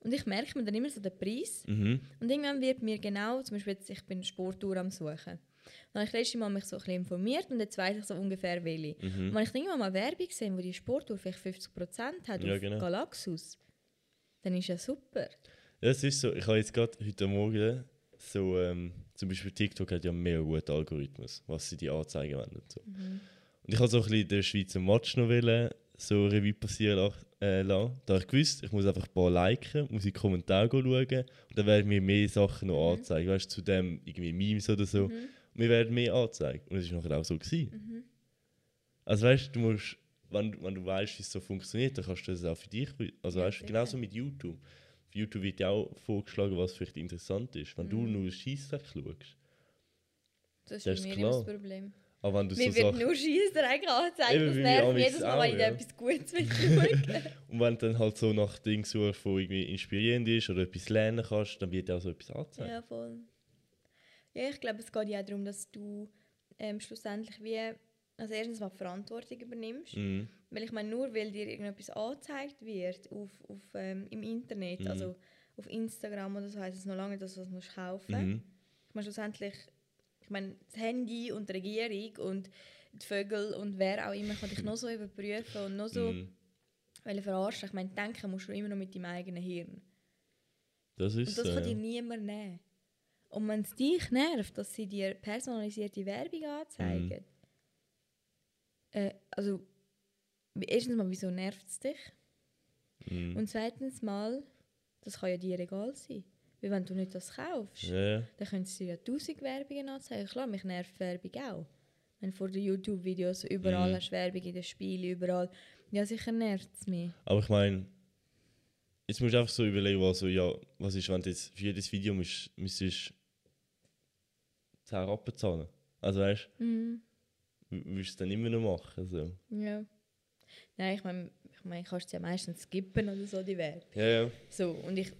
und ich merke mir dann immer so den Preis, Mhm. und irgendwann wird mir genau, zum Beispiel jetzt, ich bin Sportuhr am Suchen. Dann habe ich letztes Mal mich so ein bisschen informiert und jetzt weiß ich so ungefähr welche. Mhm. Und wenn ich dann irgendwann mal Werbung gesehen wo die Sportuhr vielleicht 50% hat Ja, auf genau. Galaxus, dann ist ja super. Ja, es ist so, ich habe jetzt gerade heute Morgen so, ähm, zum Beispiel TikTok hat ja mehr guten Algorithmus, was sie die anzeigen wollen und so. Mhm. Und ich habe so ein bisschen den Schweizer Match noch wollen, so Revue passieren äh, lassen. Da habe ich gewusst, ich muss einfach ein paar liken, muss in die Kommentare schauen und dann werden mir mehr Sachen noch Mhm. angezeigt. Weißt du, zu dem irgendwie Memes oder so. Mhm. Mir werden mehr angezeigt. Und es war nachher auch so. Gewesen. Mhm. Also weißt du, du musst, wenn, wenn du weißt, wie es so funktioniert, dann kannst du das auch für dich. Also Ja, weißt du, sicher. genauso mit YouTube. Auf YouTube wird ja auch vorgeschlagen, was vielleicht interessant ist. Wenn du Mhm. nur Scheissdreck schaust. Das ist Das ist immer das klar. Problem. Aber wenn du Mir so wird Sachen, nur Scheissdreck angezeigt. Das nervt jedes Mal, wenn ich ja. etwas Gutes will. (laughs) Und wenn du dann halt so nach Dingen suchst, wo irgendwie inspirierend ist oder etwas lernen kannst, dann wird dir auch so etwas angezeigt. Ja, voll. Ja, ich glaube, es geht ja auch darum, dass du ähm, schlussendlich wie, also erstens mal die Verantwortung übernimmst. Mhm. Weil ich meine, nur weil dir irgendetwas angezeigt wird auf, auf, ähm, im Internet, Mhm. also auf Instagram oder so, heisst es noch lange, dass du das musst kaufen Mhm. Ich meine, schlussendlich, ich meine, das Handy und die Regierung und die Vögel und wer auch immer kann dich noch so (laughs) überprüfen und noch so Mhm. verarschen. Ich meine, denken musst du immer noch mit deinem eigenen Hirn. Das Und ist das so. kann dir Ja. niemand nehmen. Und wenn es dich nervt, dass sie dir personalisierte Werbung anzeigen, Mhm. Äh, also erstens mal, wieso nervt es dich? Mhm. Und zweitens mal, das kann ja dir egal sein. Weil wenn du nicht das kaufst, ja. dann können sie dir ja tausend Werbungen anzeigen. Klar, mich nervt Werbung auch. Wenn vor den YouTube-Videos überall Mhm. hast Werbung in den Spielen, überall. Ja, sicher nervt es mich. Aber ich meine, jetzt musst du einfach so überlegen, was, so, ja, was ist, wenn du jetzt für jedes Video musst, müsstest 10 Rappen zahlen. Also weißt du, würdest du dann immer noch machen. So. Ja. Nein, ich meine, ich mein, kannst es ja meistens skippen oder so, die Werbung. Ja, ja. So, und ich,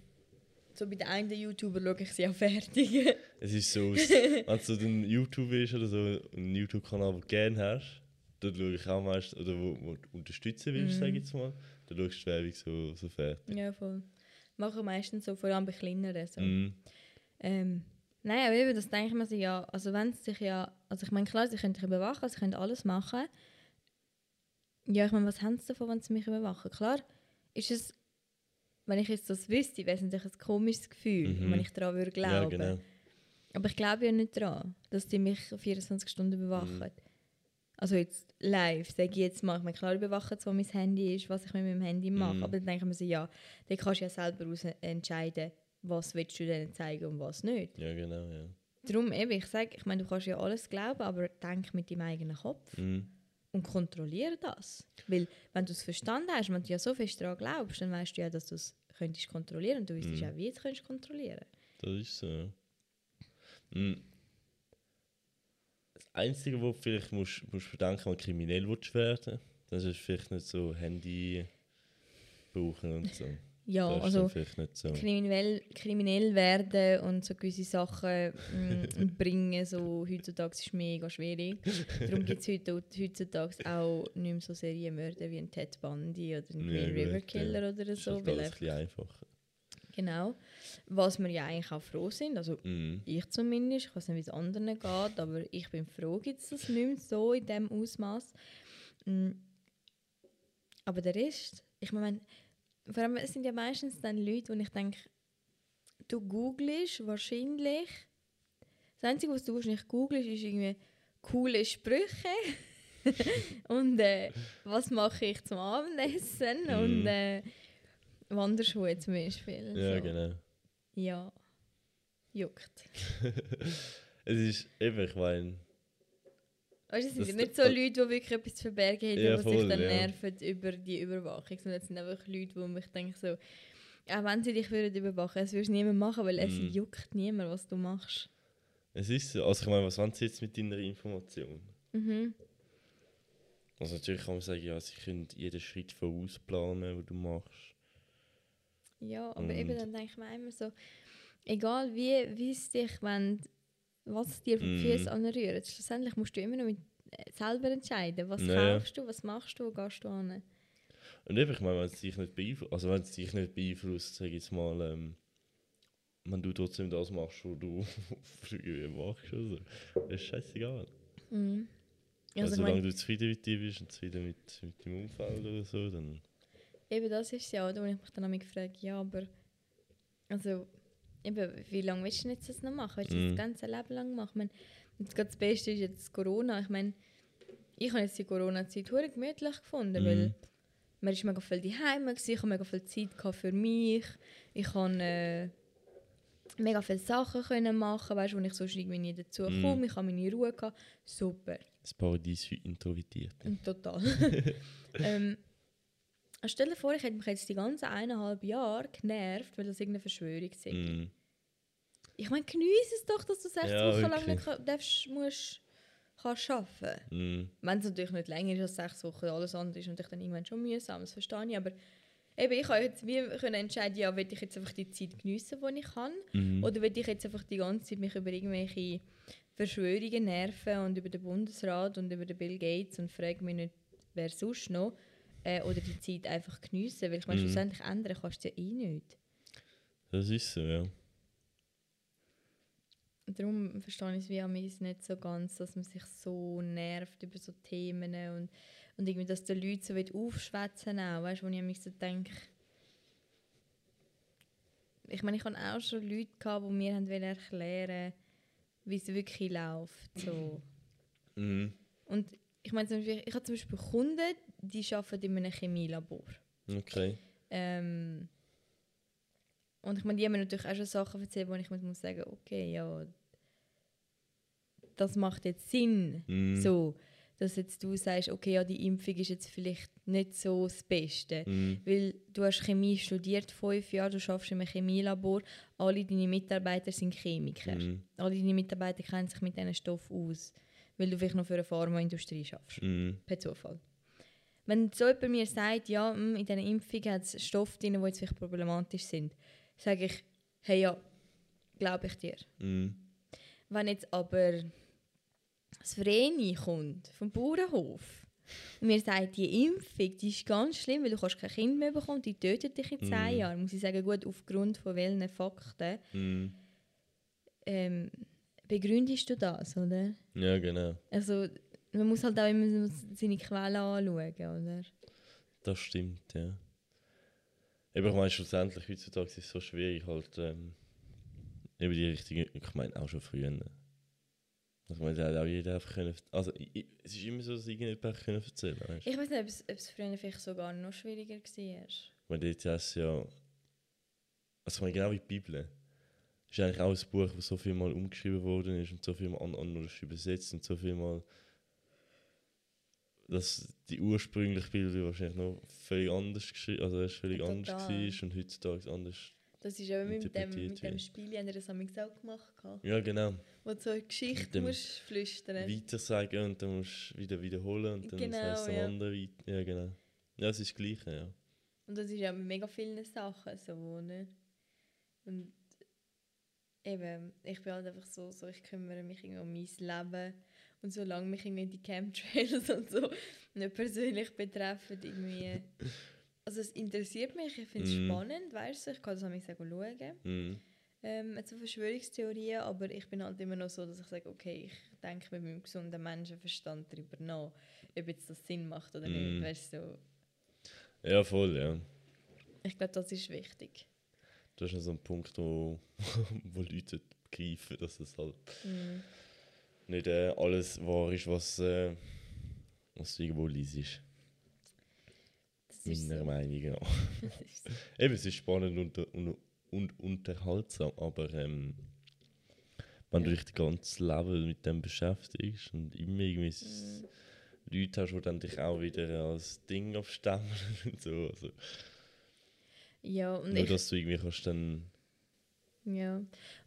so bei den einen YouTuber schaue ich sie auch fertig. (laughs) Es ist so, wenn du (laughs) ein YouTube ist oder so, einen YouTube-Kanal, den du gerne hast, dann schaue ich auch meistens, oder wo, wo du unterstützen willst, Mhm. sage ich jetzt mal, dann schaust du die Werbung so, so fertig. ja, voll. Machen meistens so, vor allem bei kleineren. So. Mhm. Ähm, nein, aber eben, das denke ich mir so, ja, also wenn es sich ja, also ich meine, klar, sie können dich überwachen, sie können alles machen. Ja, ich meine, was haben sie davon, wenn sie mich überwachen? Klar, ist es, wenn ich jetzt das wüsste, wäre es natürlich ein komisches Gefühl, Mhm. wenn ich daran würde glauben. Ja, genau. Aber ich glaube ja nicht daran, dass die mich 24 Stunden überwachen. Mhm. Also jetzt live, sage ich jetzt mal. Ich meine, klar überwachen zwar mein Handy ist, was ich mit meinem Handy mache, Mhm. aber dann denke ich mir so, ja, dann kannst du ja selber entscheiden, was willst du denen zeigen und was nicht. Ja, genau, ja. Darum eben, ich sage, ich meine, du kannst ja alles glauben, aber denk mit deinem eigenen Kopf Mhm. und kontrolliere das. Weil, wenn du es verstanden hast, wenn du ja so fest daran glaubst, dann weißt du ja, dass du es könntest kontrollieren und du wüsstest Mhm. auch, wie du es könntest kontrollieren. Das ist so. Mhm. Das Einzige, wo du vielleicht musst, musst bedenken, wenn du kriminell willst werden das ist vielleicht nicht so Handy brauchen und so. Ja, das ist also so. kriminell, kriminell werden und so gewisse Sachen mm, (laughs) bringen, so heutzutage ist mega schwierig. Darum gibt es heute, heutzutage auch nicht mehr so Serienmörder wie ein Ted Bundy oder ein Ja, Green gut, River ja. Killer oder Das ist so. halt Weil alles ein einfacher. genau. Was wir ja eigentlich auch froh sind, also Mhm. ich zumindest, ich weiß nicht, wie es anderen geht, aber ich bin froh, gibt es das nicht mehr so in diesem Ausmaß. Mm. Aber der Rest, ich meine, vor allem es sind ja meistens dann Leute, wo ich denke, du googelst wahrscheinlich, das Einzige, was du wahrscheinlich googelst, ist irgendwie coole Sprüche (laughs) und äh, was mache ich zum Abendessen Mhm. und äh, Wanderschuhe zum Beispiel. Ja, so. genau. Ja, juckt. (laughs) Es ist eben, ich meine, Weißt du, Das- sind nicht so Leute, die wirklich etwas zu verbergen haben, Ja, die sich dann ja. nerven über die Überwachung. Sondern es sind einfach Leute, wo mich denke so, auch wenn sie dich würden überwachen, es würde niemand machen, weil es Mhm. juckt niemand, was du machst. es ist so. Also ich meine, was wollen sie jetzt mit deiner Information? Mhm. Also natürlich kann man sagen, ja, sie können jeden Schritt vorausplanen, den du machst. Ja, aber Und- eben dann denke ich mir immer so, egal wie, wie es dich wenn was dir die Mhm. Füße anrührt, schlussendlich musst du immer noch mit, äh, selber entscheiden, was Ja. kaufst du, was machst du, wo gehst du hin. Und eben, ich meine, wenn es dich nicht beeinflusst, also wenn es dich nicht beeinflusst, sage ich jetzt mal, ähm, wenn du trotzdem das machst, was du irgendwie machst. Also, das ist scheißegal. Mhm. Also, also ich solange mein, du zufrieden mit dir bist und zufrieden mit, mit deinem Umfeld oder so, dann. eben das ist es ja, oder? wo ich mich dann auch gefragt ja, aber also, eben, wie lange willst du jetzt das noch machen? Willst du Mhm. das ganze Leben lang machen? Ich mein, jetzt gerade das Beste ist jetzt Corona. Ich meine, ich habe jetzt die Corona-Zeit hure gemütlich gefunden, Mhm. weil man ist mega viel daheim ich habe mega viel Zeit für mich, ich habe äh, mega viele Sachen können machen, weißt, wo ich sonst irgendwie nie dazu Mhm. komme, ich habe meine Ruhe gehabt, super. Das Paradies für Introvertierte. Total. (laughs) (laughs) ähm, stell dir vor, ich hätte mich jetzt die ganzen eineinhalb Jahre genervt, weil das irgendeine Verschwörung ist. Mhm. Ich meine, genieße es doch, dass du sechs Ja, Wochen lang nicht darfst, musst, kannst arbeiten. Mhm. Wenn es natürlich nicht länger ist als sechs Wochen, alles andere ist natürlich dann irgendwann schon mühsam, das verstehe ich. Aber eben, ich habe jetzt wie können entscheiden, ja, will ich jetzt einfach die Zeit geniessen, die ich kann, Mhm. oder will ich jetzt einfach die ganze Zeit mich über irgendwelche Verschwörungen nerven und über den Bundesrat und über den Bill Gates und frage mich nicht, wer sonst noch, äh, oder die Zeit einfach geniessen, weil ich meine, Mhm. schlussendlich ändern kannst du ja eh nicht. Das ist so, ja. Darum verstehe ich es wie an mir nicht so ganz, dass man sich so nervt über so Themen und, und irgendwie, dass die Leute so aufschwätzen auch, weißt du, wo ich mich so denke, ich meine, ich hatte auch schon Leute, gehabt, die mir haben erklären wie es wirklich läuft. So. Mhm. Und ich meine, zum Beispiel, ich habe zum Beispiel Kunden, die arbeiten in einem Chemielabor. Okay. Ähm, und ich meine, die haben mir natürlich auch schon Sachen erzählt, wo ich mir muss sagen, okay, ja, das macht jetzt Sinn. Mhm. So, dass jetzt du sagst, okay, ja, die Impfung ist jetzt vielleicht nicht so das Beste. Mhm. Weil du hast Chemie studiert, fünf Jahre, du schaffst in einem Chemielabor, alle deine Mitarbeiter sind Chemiker. Mhm. Alle deine Mitarbeiter kennen sich mit diesen Stoffen aus, weil du vielleicht noch für eine Pharmaindustrie schaffst Mhm. per Zufall. Wenn so jemand mir sagt, ja, hm, in dieser Impfung hat es Stoffe drin, die jetzt vielleicht problematisch sind, sage ich, hey ja, glaube ich dir. Mhm. Wenn jetzt aber das Vreni kommt vom Bauernhof und mir sagt, die Impfung die ist ganz schlimm, weil du kannst kein Kind mehr bekommen, die tötet dich in zehn Mhm. Jahren, muss ich sagen, gut, aufgrund von welchen Fakten Mhm. ähm, begründest du das, oder? Ja, genau. Also man muss halt auch immer seine Quellen anschauen, oder? Das stimmt, ja. Aber ich meine, schlussendlich heutzutage ist es so schwierig, halt ähm, eben die richtige, ich meine auch schon früher. Ich meine, da hat auch jeder einfach können, also i- i- es ist immer so, dass irgendjemand können erzählen weißt? Ich weiß nicht, ob es, ob es früher vielleicht sogar noch schwieriger war. Ich meine, dort ist ja, also ich meine, genau wie die Bibel. ist eigentlich auch ein Buch, das so viel mal umgeschrieben worden ist und so viel mal an anders übersetzt und so viel mal, dass die ursprüngliche Bibel wahrscheinlich noch völlig anders geschrieben, also erst völlig Ja, anders war und heutzutage anders. Das ist eben mit dem, mit dem. Spiel, haben wir das amigs auch gemacht. Ja, genau. Wo du so eine Geschichte musst flüstern Weiter sagen und dann musst du wieder wiederholen und dann Genau, dem ja. anderen weiter. Ja, genau. Ja, es ist das Gleiche, ja. Und das ist ja mit mega vielen Sachen so, ne? Und eben, ich bin halt einfach so, so ich kümmere mich irgendwie um mein Leben. Und solange mich irgendwie die Chemtrails (laughs) und so nicht persönlich betreffen, irgendwie... Also es interessiert mich, ich finde es Mhm. spannend, weißt du, ich kann das an schauen. Mhm. ähm, so Verschwörungstheorien, aber ich bin halt immer noch so, dass ich sage, okay, ich denke mit meinem gesunden Menschenverstand darüber nach, ob jetzt das Sinn macht oder Mm. nicht. Weißt du. Ja, voll, ja. Ich glaube, das ist wichtig. Hast noch so einen Punkt, wo, (laughs) wo Leute begreifen, dass es halt Mm. Nicht äh, alles wahr ist, was, äh, was irgendwo liest. Meiner so. Meinung nach. (laughs) So. Eben, es ist spannend und, und, und unterhaltsam, aber ähm, wenn du dich das ganze Leben mit dem beschäftigst und immer irgendwie Mm. Leute hast, die dann dich auch wieder als Ding aufstemmen (laughs) und so. Also, Ja, und nur, ich, dass du irgendwie kannst dann... ja.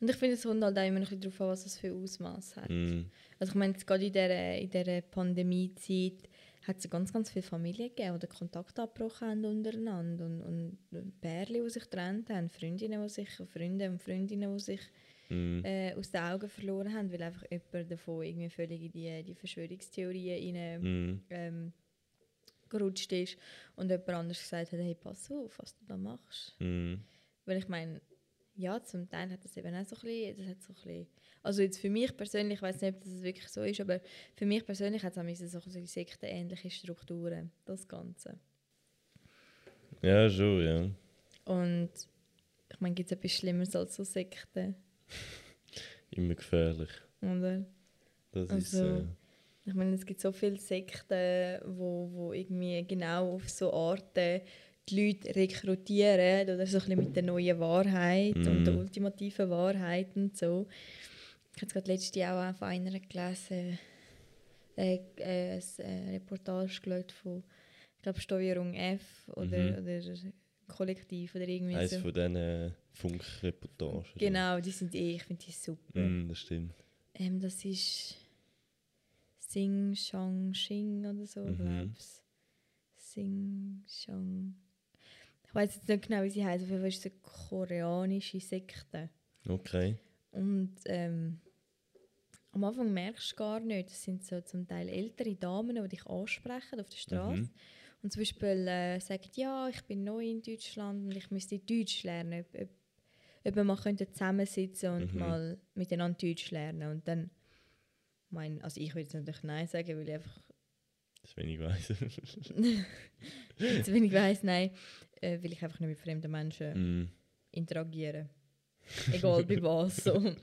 und ich finde, es kommt halt auch immer ein bisschen darauf an, was das für Ausmaß hat. Mm, Also ich meine, gerade in dieser, in dieser Pandemiezeit hat es ganz, ganz viele Familien gegeben, die Kontakt abgebrochen haben untereinander und, und Pärchen, die sich getrennt haben, Freundinnen, die sich, Freunde und Freundinnen, die sich mm, äh, aus den Augen verloren haben, weil einfach jemand davon irgendwie völlig in die, die Verschwörungstheorien rein, mm, ähm, gerutscht ist und jemand anderes gesagt hat, hey, pass auf, was du da machst. mm, Weil ich meine, ja, zum Teil hat das eben auch so ein bisschen, das hat so ein bisschen also jetzt für mich persönlich, ich weiß nicht, ob das wirklich so ist, aber für mich persönlich hat es so ein sektenähnliche Strukturen, das Ganze. Ja, schon, ja. Und ich meine, gibt es etwas Schlimmeres als so Sekten? (laughs) Immer gefährlich. Oder? Das also, ist. Äh, ich meine, es gibt so viele Sekten, wo, wo irgendwie genau auf so Arten die Leute rekrutieren oder so ein bisschen mit der neuen Wahrheit mm. und der mhm. ultimativen Wahrheit und so. Ich habe gerade letztes Jahr auch auf einer gelesen, äh, äh, eine Reportage gelesen von ich glaube Steuerung F oder, mhm. oder Kollektiv oder irgendwie Eines so. von diesen Funkreportagen. Genau, die sind eh, ich finde die super. Mm, das stimmt. Ähm, das ist Sing Shang Xing oder so, mhm. glaube ich. Sing Shang. Ich weiß jetzt nicht genau, wie sie heißt, auf jeden Fall ist es eine koreanische Sekte. Okay. Und ähm, am Anfang merkst du gar nicht, das sind so zum Teil ältere Damen, die dich ansprechen auf der Straße. Mhm. Und zum Beispiel äh, sagen, ja, ich bin neu in Deutschland und ich müsste Deutsch lernen. Ob, ob, ob wir mal zusammensitzen und mhm. mal miteinander Deutsch lernen. Und dann, mein, also ich würde jetzt natürlich Nein sagen, weil ich einfach... Das wenig weiss. (laughs) (laughs) das wenig weiss, nein. Äh, weil ich einfach nicht mit fremden Menschen mm. interagiere. Egal bei was. So. (laughs)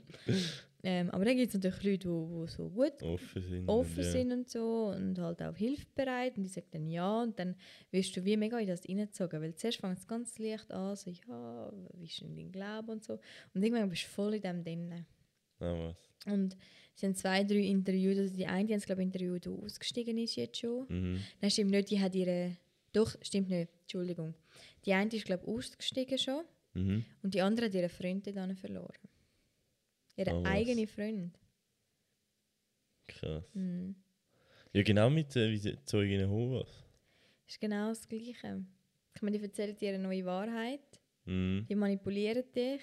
Ähm, aber dann gibt es natürlich Leute, die, die so gut offen sind, offen und, sind und so und halt auch hilfsbereit und die sagen dann ja und dann wirst du wie mega in das reingezogen, weil zuerst fängt es ganz leicht an, so ja, wie ist denn dein Glaube und so und irgendwann bist du voll in dem drin. Ah, was? Und es sind zwei, drei Interviews, also die eine, die haben glaube ich interviewt, die ausgestiegen ist jetzt schon. Mhm. Dann stimmt nicht, die hat ihre, doch, stimmt nicht, Entschuldigung. Die eine ist glaube ich ausgestiegen schon mhm. und die andere hat ihre Freundin dann verloren. Ihr oh, eigene Freund. Krass. Mhm. Ja, genau mit äh, wie Zeugin Jehovas. ist genau das Gleiche. Ich meine, die erzählen dir eine neue Wahrheit. Mhm. Die manipulieren dich.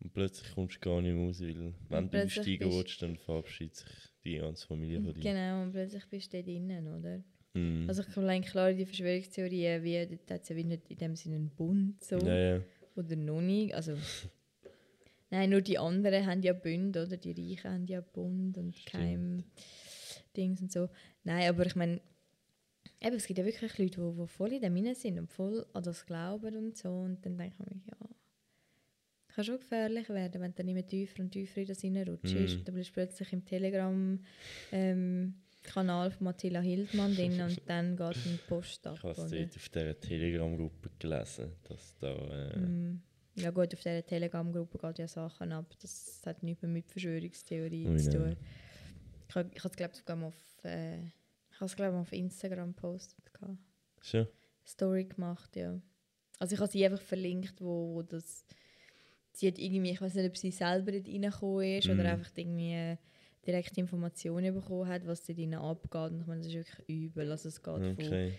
Und plötzlich kommst du gar nicht mehr raus, weil wenn du steigen willst, dann verabschiedet sich die ganze Familie von dir. Genau, und plötzlich bist du da drinnen, oder? Mhm. Also ich glaube klar, die Verschwörungstheorien, wie, da hat es ja wie nicht in dem Sinne einen Bund so. Ja, ja. Oder noch nicht. Also (laughs) Nein, nur die anderen haben ja Bund, oder? Die Reichen haben ja Bund und kein Dings und so. Nein, aber ich meine, eben, es gibt ja wirklich Leute, die, die voll in dem Sinne sind und voll an das glauben und so. Und dann denke ich mir, ja, kann schon gefährlich werden, wenn du dann immer tiefer und tiefer in das reinrutschst. Mm. Dann bist du plötzlich im Telegram ähm, Kanal von Matthias Hildmann drin (laughs) und dann geht ein Post ab. Ich habe es auf dieser Telegram-Gruppe gelesen, dass da... Äh, mm. Ja gut, auf dieser Telegram-Gruppe geht ja Sachen ab. Das hat nichts mehr mit Verschwörungstheorie Ui, zu tun. Ich habe es glaube ich sogar auf, äh, ich habe glaube auf Instagram gepostet. Schon? Story gemacht, ja. Also ich habe sie einfach verlinkt, wo, wo das sie hat irgendwie, ich weiß nicht, ob sie selber nicht reingekommen ist mm. oder einfach irgendwie direkte Informationen bekommen hat, was da drinnen abgeht. Und ich meine, das ist wirklich übel. Also es geht okay. von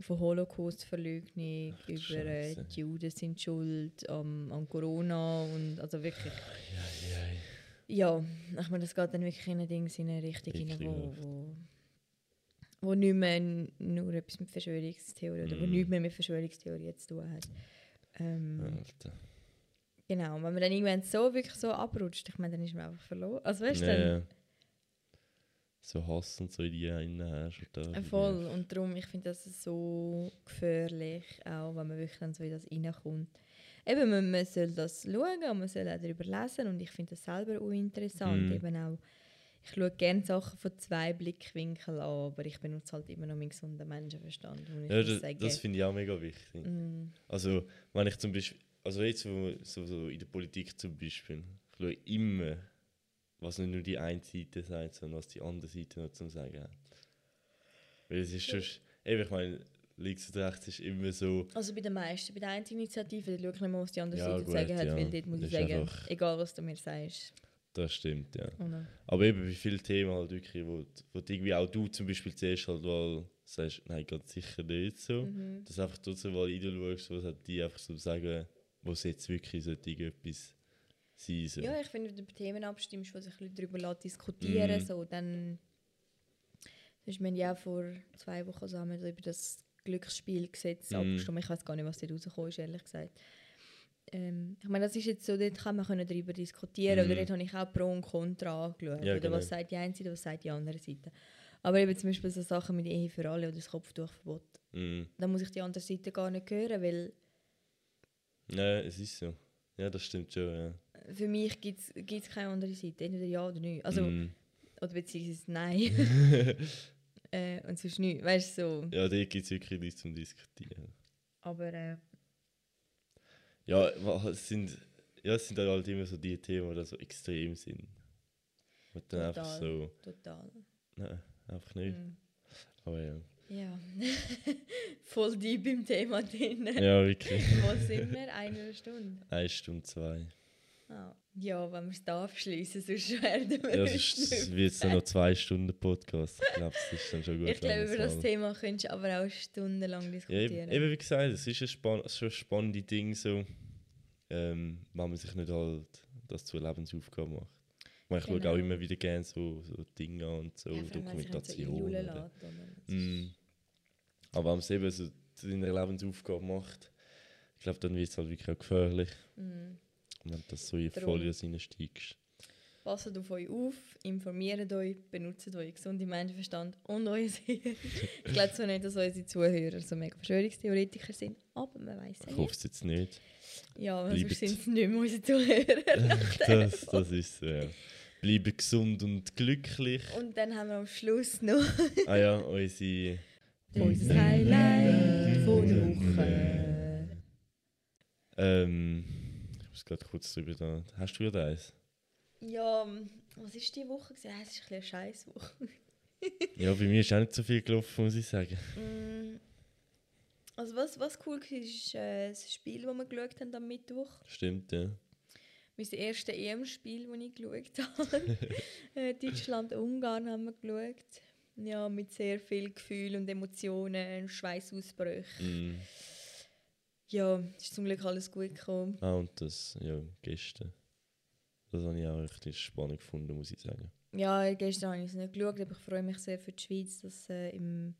von Holocaust-Verleugnung über äh, die Juden sind schuld am, am Corona und also wirklich. Ja, ich meine, das geht dann wirklich in ein Ding in eine Richtung rein, wo, wo, wo nicht mehr nur etwas mit Verschwörungstheorie oder wo mm. nichts mehr mit Verschwörungstheorie zu tun hat. Ähm, Alter. Genau, wenn man dann irgendwann so wirklich so abrutscht, ich meine, dann ist man einfach verloren. Also weißt du, ja, so Hass und so in die einen hast. Äh, voll, und darum, ich finde das so gefährlich, auch wenn man wirklich dann so in das reinkommt. Eben, man, man soll das schauen und man soll auch darüber lesen und ich finde das selber auch interessant, mm. eben auch ich schaue gerne Sachen von zwei Blickwinkeln an, aber ich benutze halt immer noch meinen gesunden Menschenverstand. Ja, das, das finde ich auch mega wichtig. Mm. Also, wenn ich zum Beispiel, also jetzt so, so in der Politik zum Beispiel, ich schaue immer was nicht nur die eine Seite sagt, sondern was die andere Seite noch zu sagen hat. Weil es ist schon, eben, ich meine, links und rechts ist immer so. Also bei den meisten, bei der einen Initiative, da schaue ich nicht mehr, was die andere ja, Seite gut, sagen hat, ja. weil dort muss ich sagen, egal was du mir sagst. Das stimmt, ja. Oder? Aber eben bei vielen Themen halt wirklich, wo, wo irgendwie auch du zum Beispiel zuerst halt mal sagst, nein, ganz sicher nicht so. Mhm. Dass einfach trotzdem mal reinschaust, was hat die einfach so sagen, was jetzt wirklich so etwas sein. So. Ja, ich finde, wenn du über Themen abstimmst, die sich darüber diskutieren mm. so, dann wir haben ja vor zwei Wochen zusammen über das Glücksspielgesetz mm. abgestimmt. Ich weiß gar nicht, was da rausgekommen ist, ehrlich gesagt. ähm, ich meine, das ist jetzt so, dort kann man können darüber diskutieren. Mhm. Oder dort habe ich auch Pro und Contra angeschaut. Ja, oder genau. was sagt die eine Seite, was sagt die andere Seite. Aber eben zum Beispiel so Sachen mit Ehe für alle oder das Kopftuchverbot. Mm. Da muss ich die andere Seite gar nicht hören, weil Ja, es ist so. Ja, das stimmt schon, ja. Für mich gibt es keine andere Seite. Entweder ja oder nicht. Also, Mm. Oder beziehungsweise nein. (laughs) äh, und sonst nicht. Weißt du, so. Ja, da gibt es wirklich nichts zum Diskutieren. Aber äh, Ja, es sind, ja, es sind halt immer so die Themen, die so extrem sind. Und dann einfach Total. so, total. nein, einfach nicht. Mm. Aber ja. Ja. (laughs) Voll deep im Thema drin. Ja, wirklich. Wo sind wir? Eine Stunde. Eine Stunde, zwei. Ah. Ja, wenn wir es da abschließen, sonst (laughs) werden wir Ja, sonst wird es dann noch zwei Stunden Podcast. Ich glaube, das ist dann schon gut. Ich glaube, über das Thema könntest du aber auch stundenlang Ja, eben, diskutieren. eben wie gesagt, es ist ein, spann schon ein spannendes Ding, so, ähm, wenn man sich nicht halt das zur Lebensaufgabe macht. Ich, meine, ich Genau. schaue auch immer wieder gerne so, so Dinge an und so Ja, es halt so Dokumentationen. einlullen oder- Mm. Aber wenn man es eben so zu deiner Lebensaufgabe macht, ich glaube, dann wird es halt wirklich auch gefährlich. Mm. Wenn du so in Darum. Folios reinsteigst. Passt auf euch auf, informiert euch, benutzt euren gesunden Menschenverstand und euer Hirn. ich glaube zwar nicht, dass unsere Zuhörer so mega Verschwörungstheoretiker sind, aber man weiß ja Ich hoffe nicht. es jetzt nicht. Ja, sonst sind es nicht mehr unsere Zuhörer. (laughs) Das, das ist so, ja. Bleiben gesund und glücklich. Und dann haben wir am Schluss noch (laughs) Ah ja, unsere... unser Highlight von der Woche. Ähm, muss gerade kurz drüber da. Hast du wieder eins? Ja, was war die Woche? Ah, Es ist ein bisschen eine Scheisswoche. (laughs) Ja, bei mir ist auch nicht so viel gelaufen, muss ich sagen. Mm, Also was, was cool war, ist äh, das Spiel, das wir geschaut haben am Mittwoch. Stimmt, ja. Mein erstes EM-Spiel, das ich geschaut habe. (laughs) äh, Deutschland-Ungarn haben wir geschaut. Ja, mit sehr viel Gefühl und Emotionen, Schweißausbrüchen. Mm. Ja, es ist zum Glück alles gut gekommen. Ah, und das, ja, gestern. Das habe ich auch richtig spannend gefunden, muss ich sagen. Ja, gestern habe ich es nicht geschaut, aber ich freue mich sehr für die Schweiz, dass sie äh, im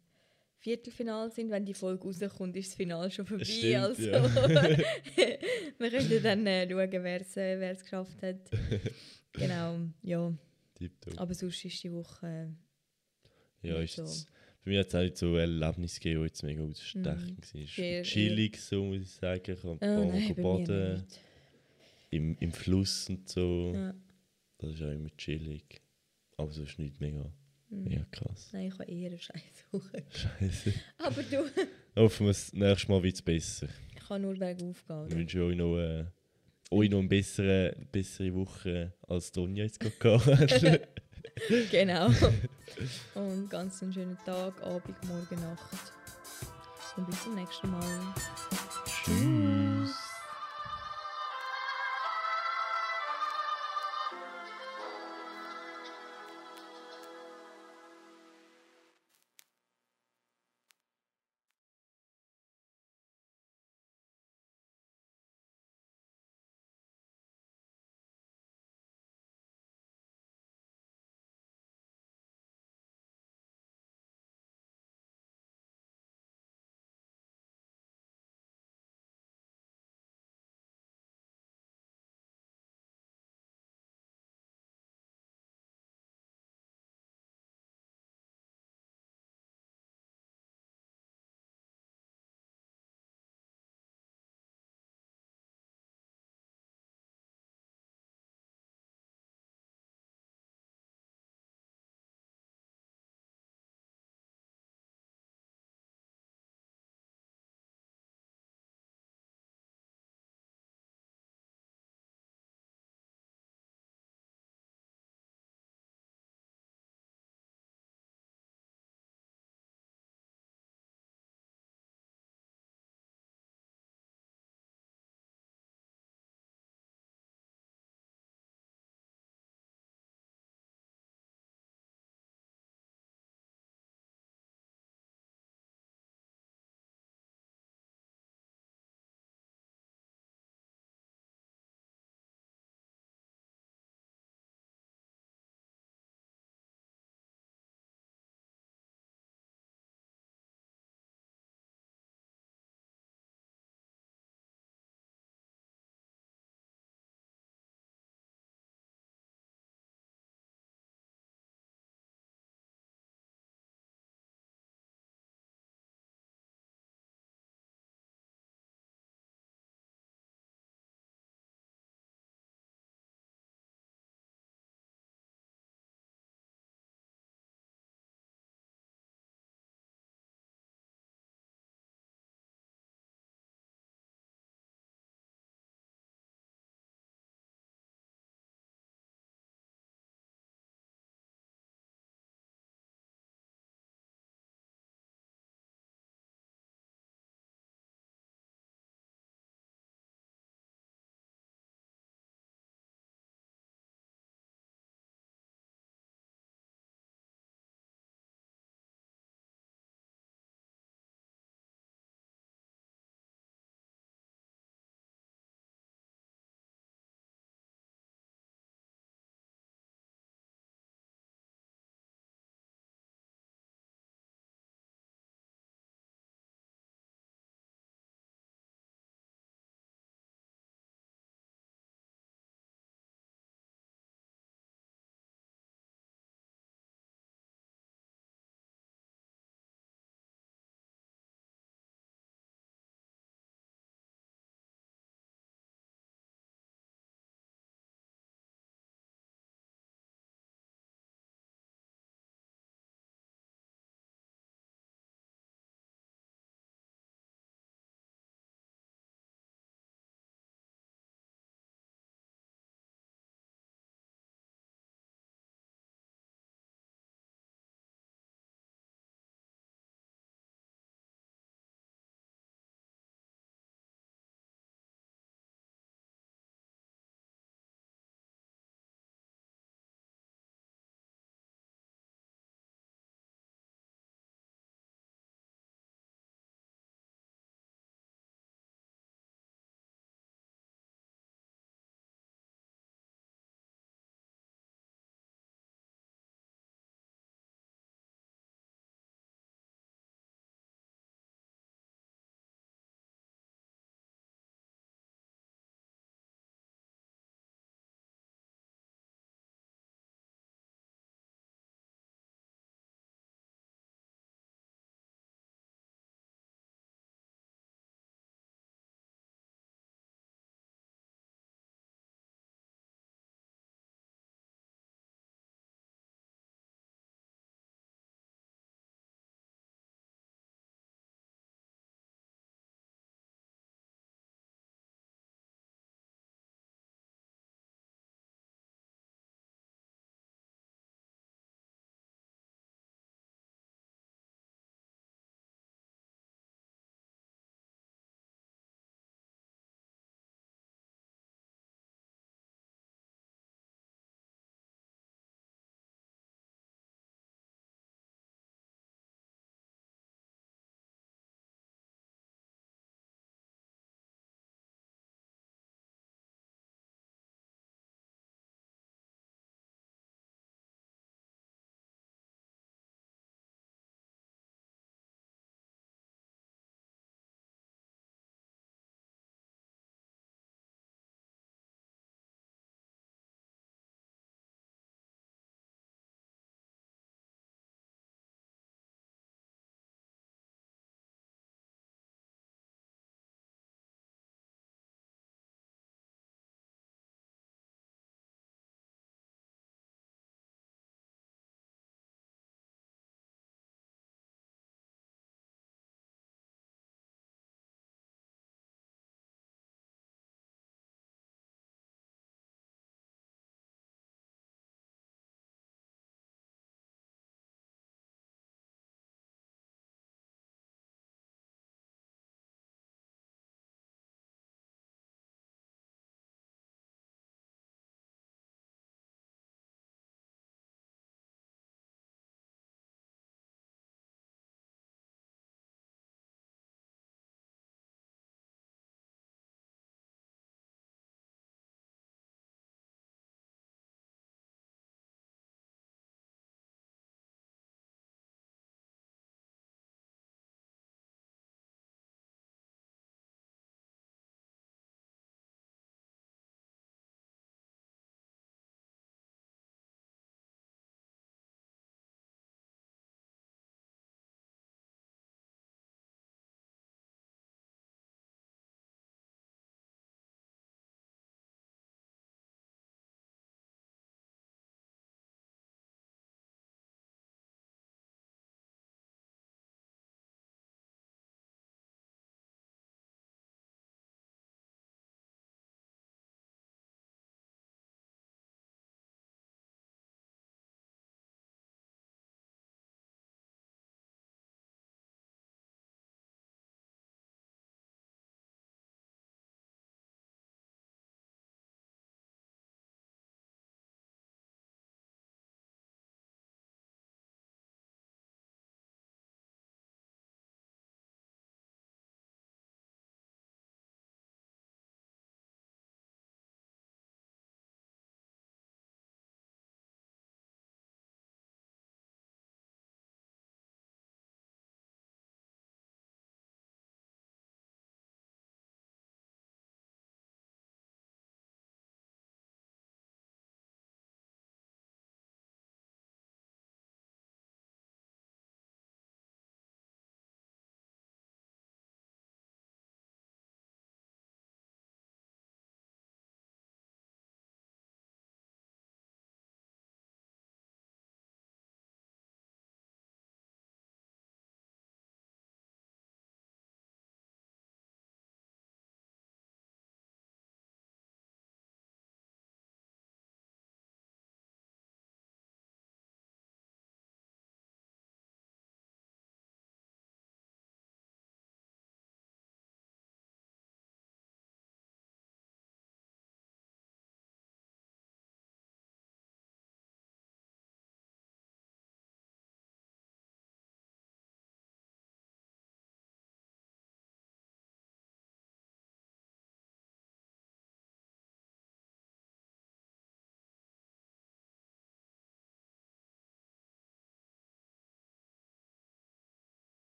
Viertelfinale sind. Wenn die Folge rauskommt, ist das Finale schon vorbei. Stimmt, also ja. (laughs) wir können dann äh, schauen, wer es äh, geschafft hat. (laughs) genau, ja. Tipptopp. Aber sonst ist die Woche... Ja, nicht ist jetzt, bei mir hat es auch nicht so ein Erlebnis gegeben, das jetzt mega ausstechend war. Sehr- ist chillig, so muss ich sagen. Ich kann baden, nicht. im, im Fluss und so. Ja. Das ist auch immer chillig. Aber so ist nicht mega, Mhm. mega krass. Nein, ich habe eher eine Scheißwoche. Scheiße. (laughs) Aber du, Hoffen wir, das nächste Mal wird es besser. ich kann nur bergauf gehen. Ich wünsche euch noch, äh, euch noch eine bessere, bessere Woche als Donja jetzt gerade gehabt. (laughs) (laughs) (laughs) Genau. (laughs) Und ganz einen schönen Tag, Abend, Morgen, Nacht. Und bis zum nächsten Mal. Tschüss.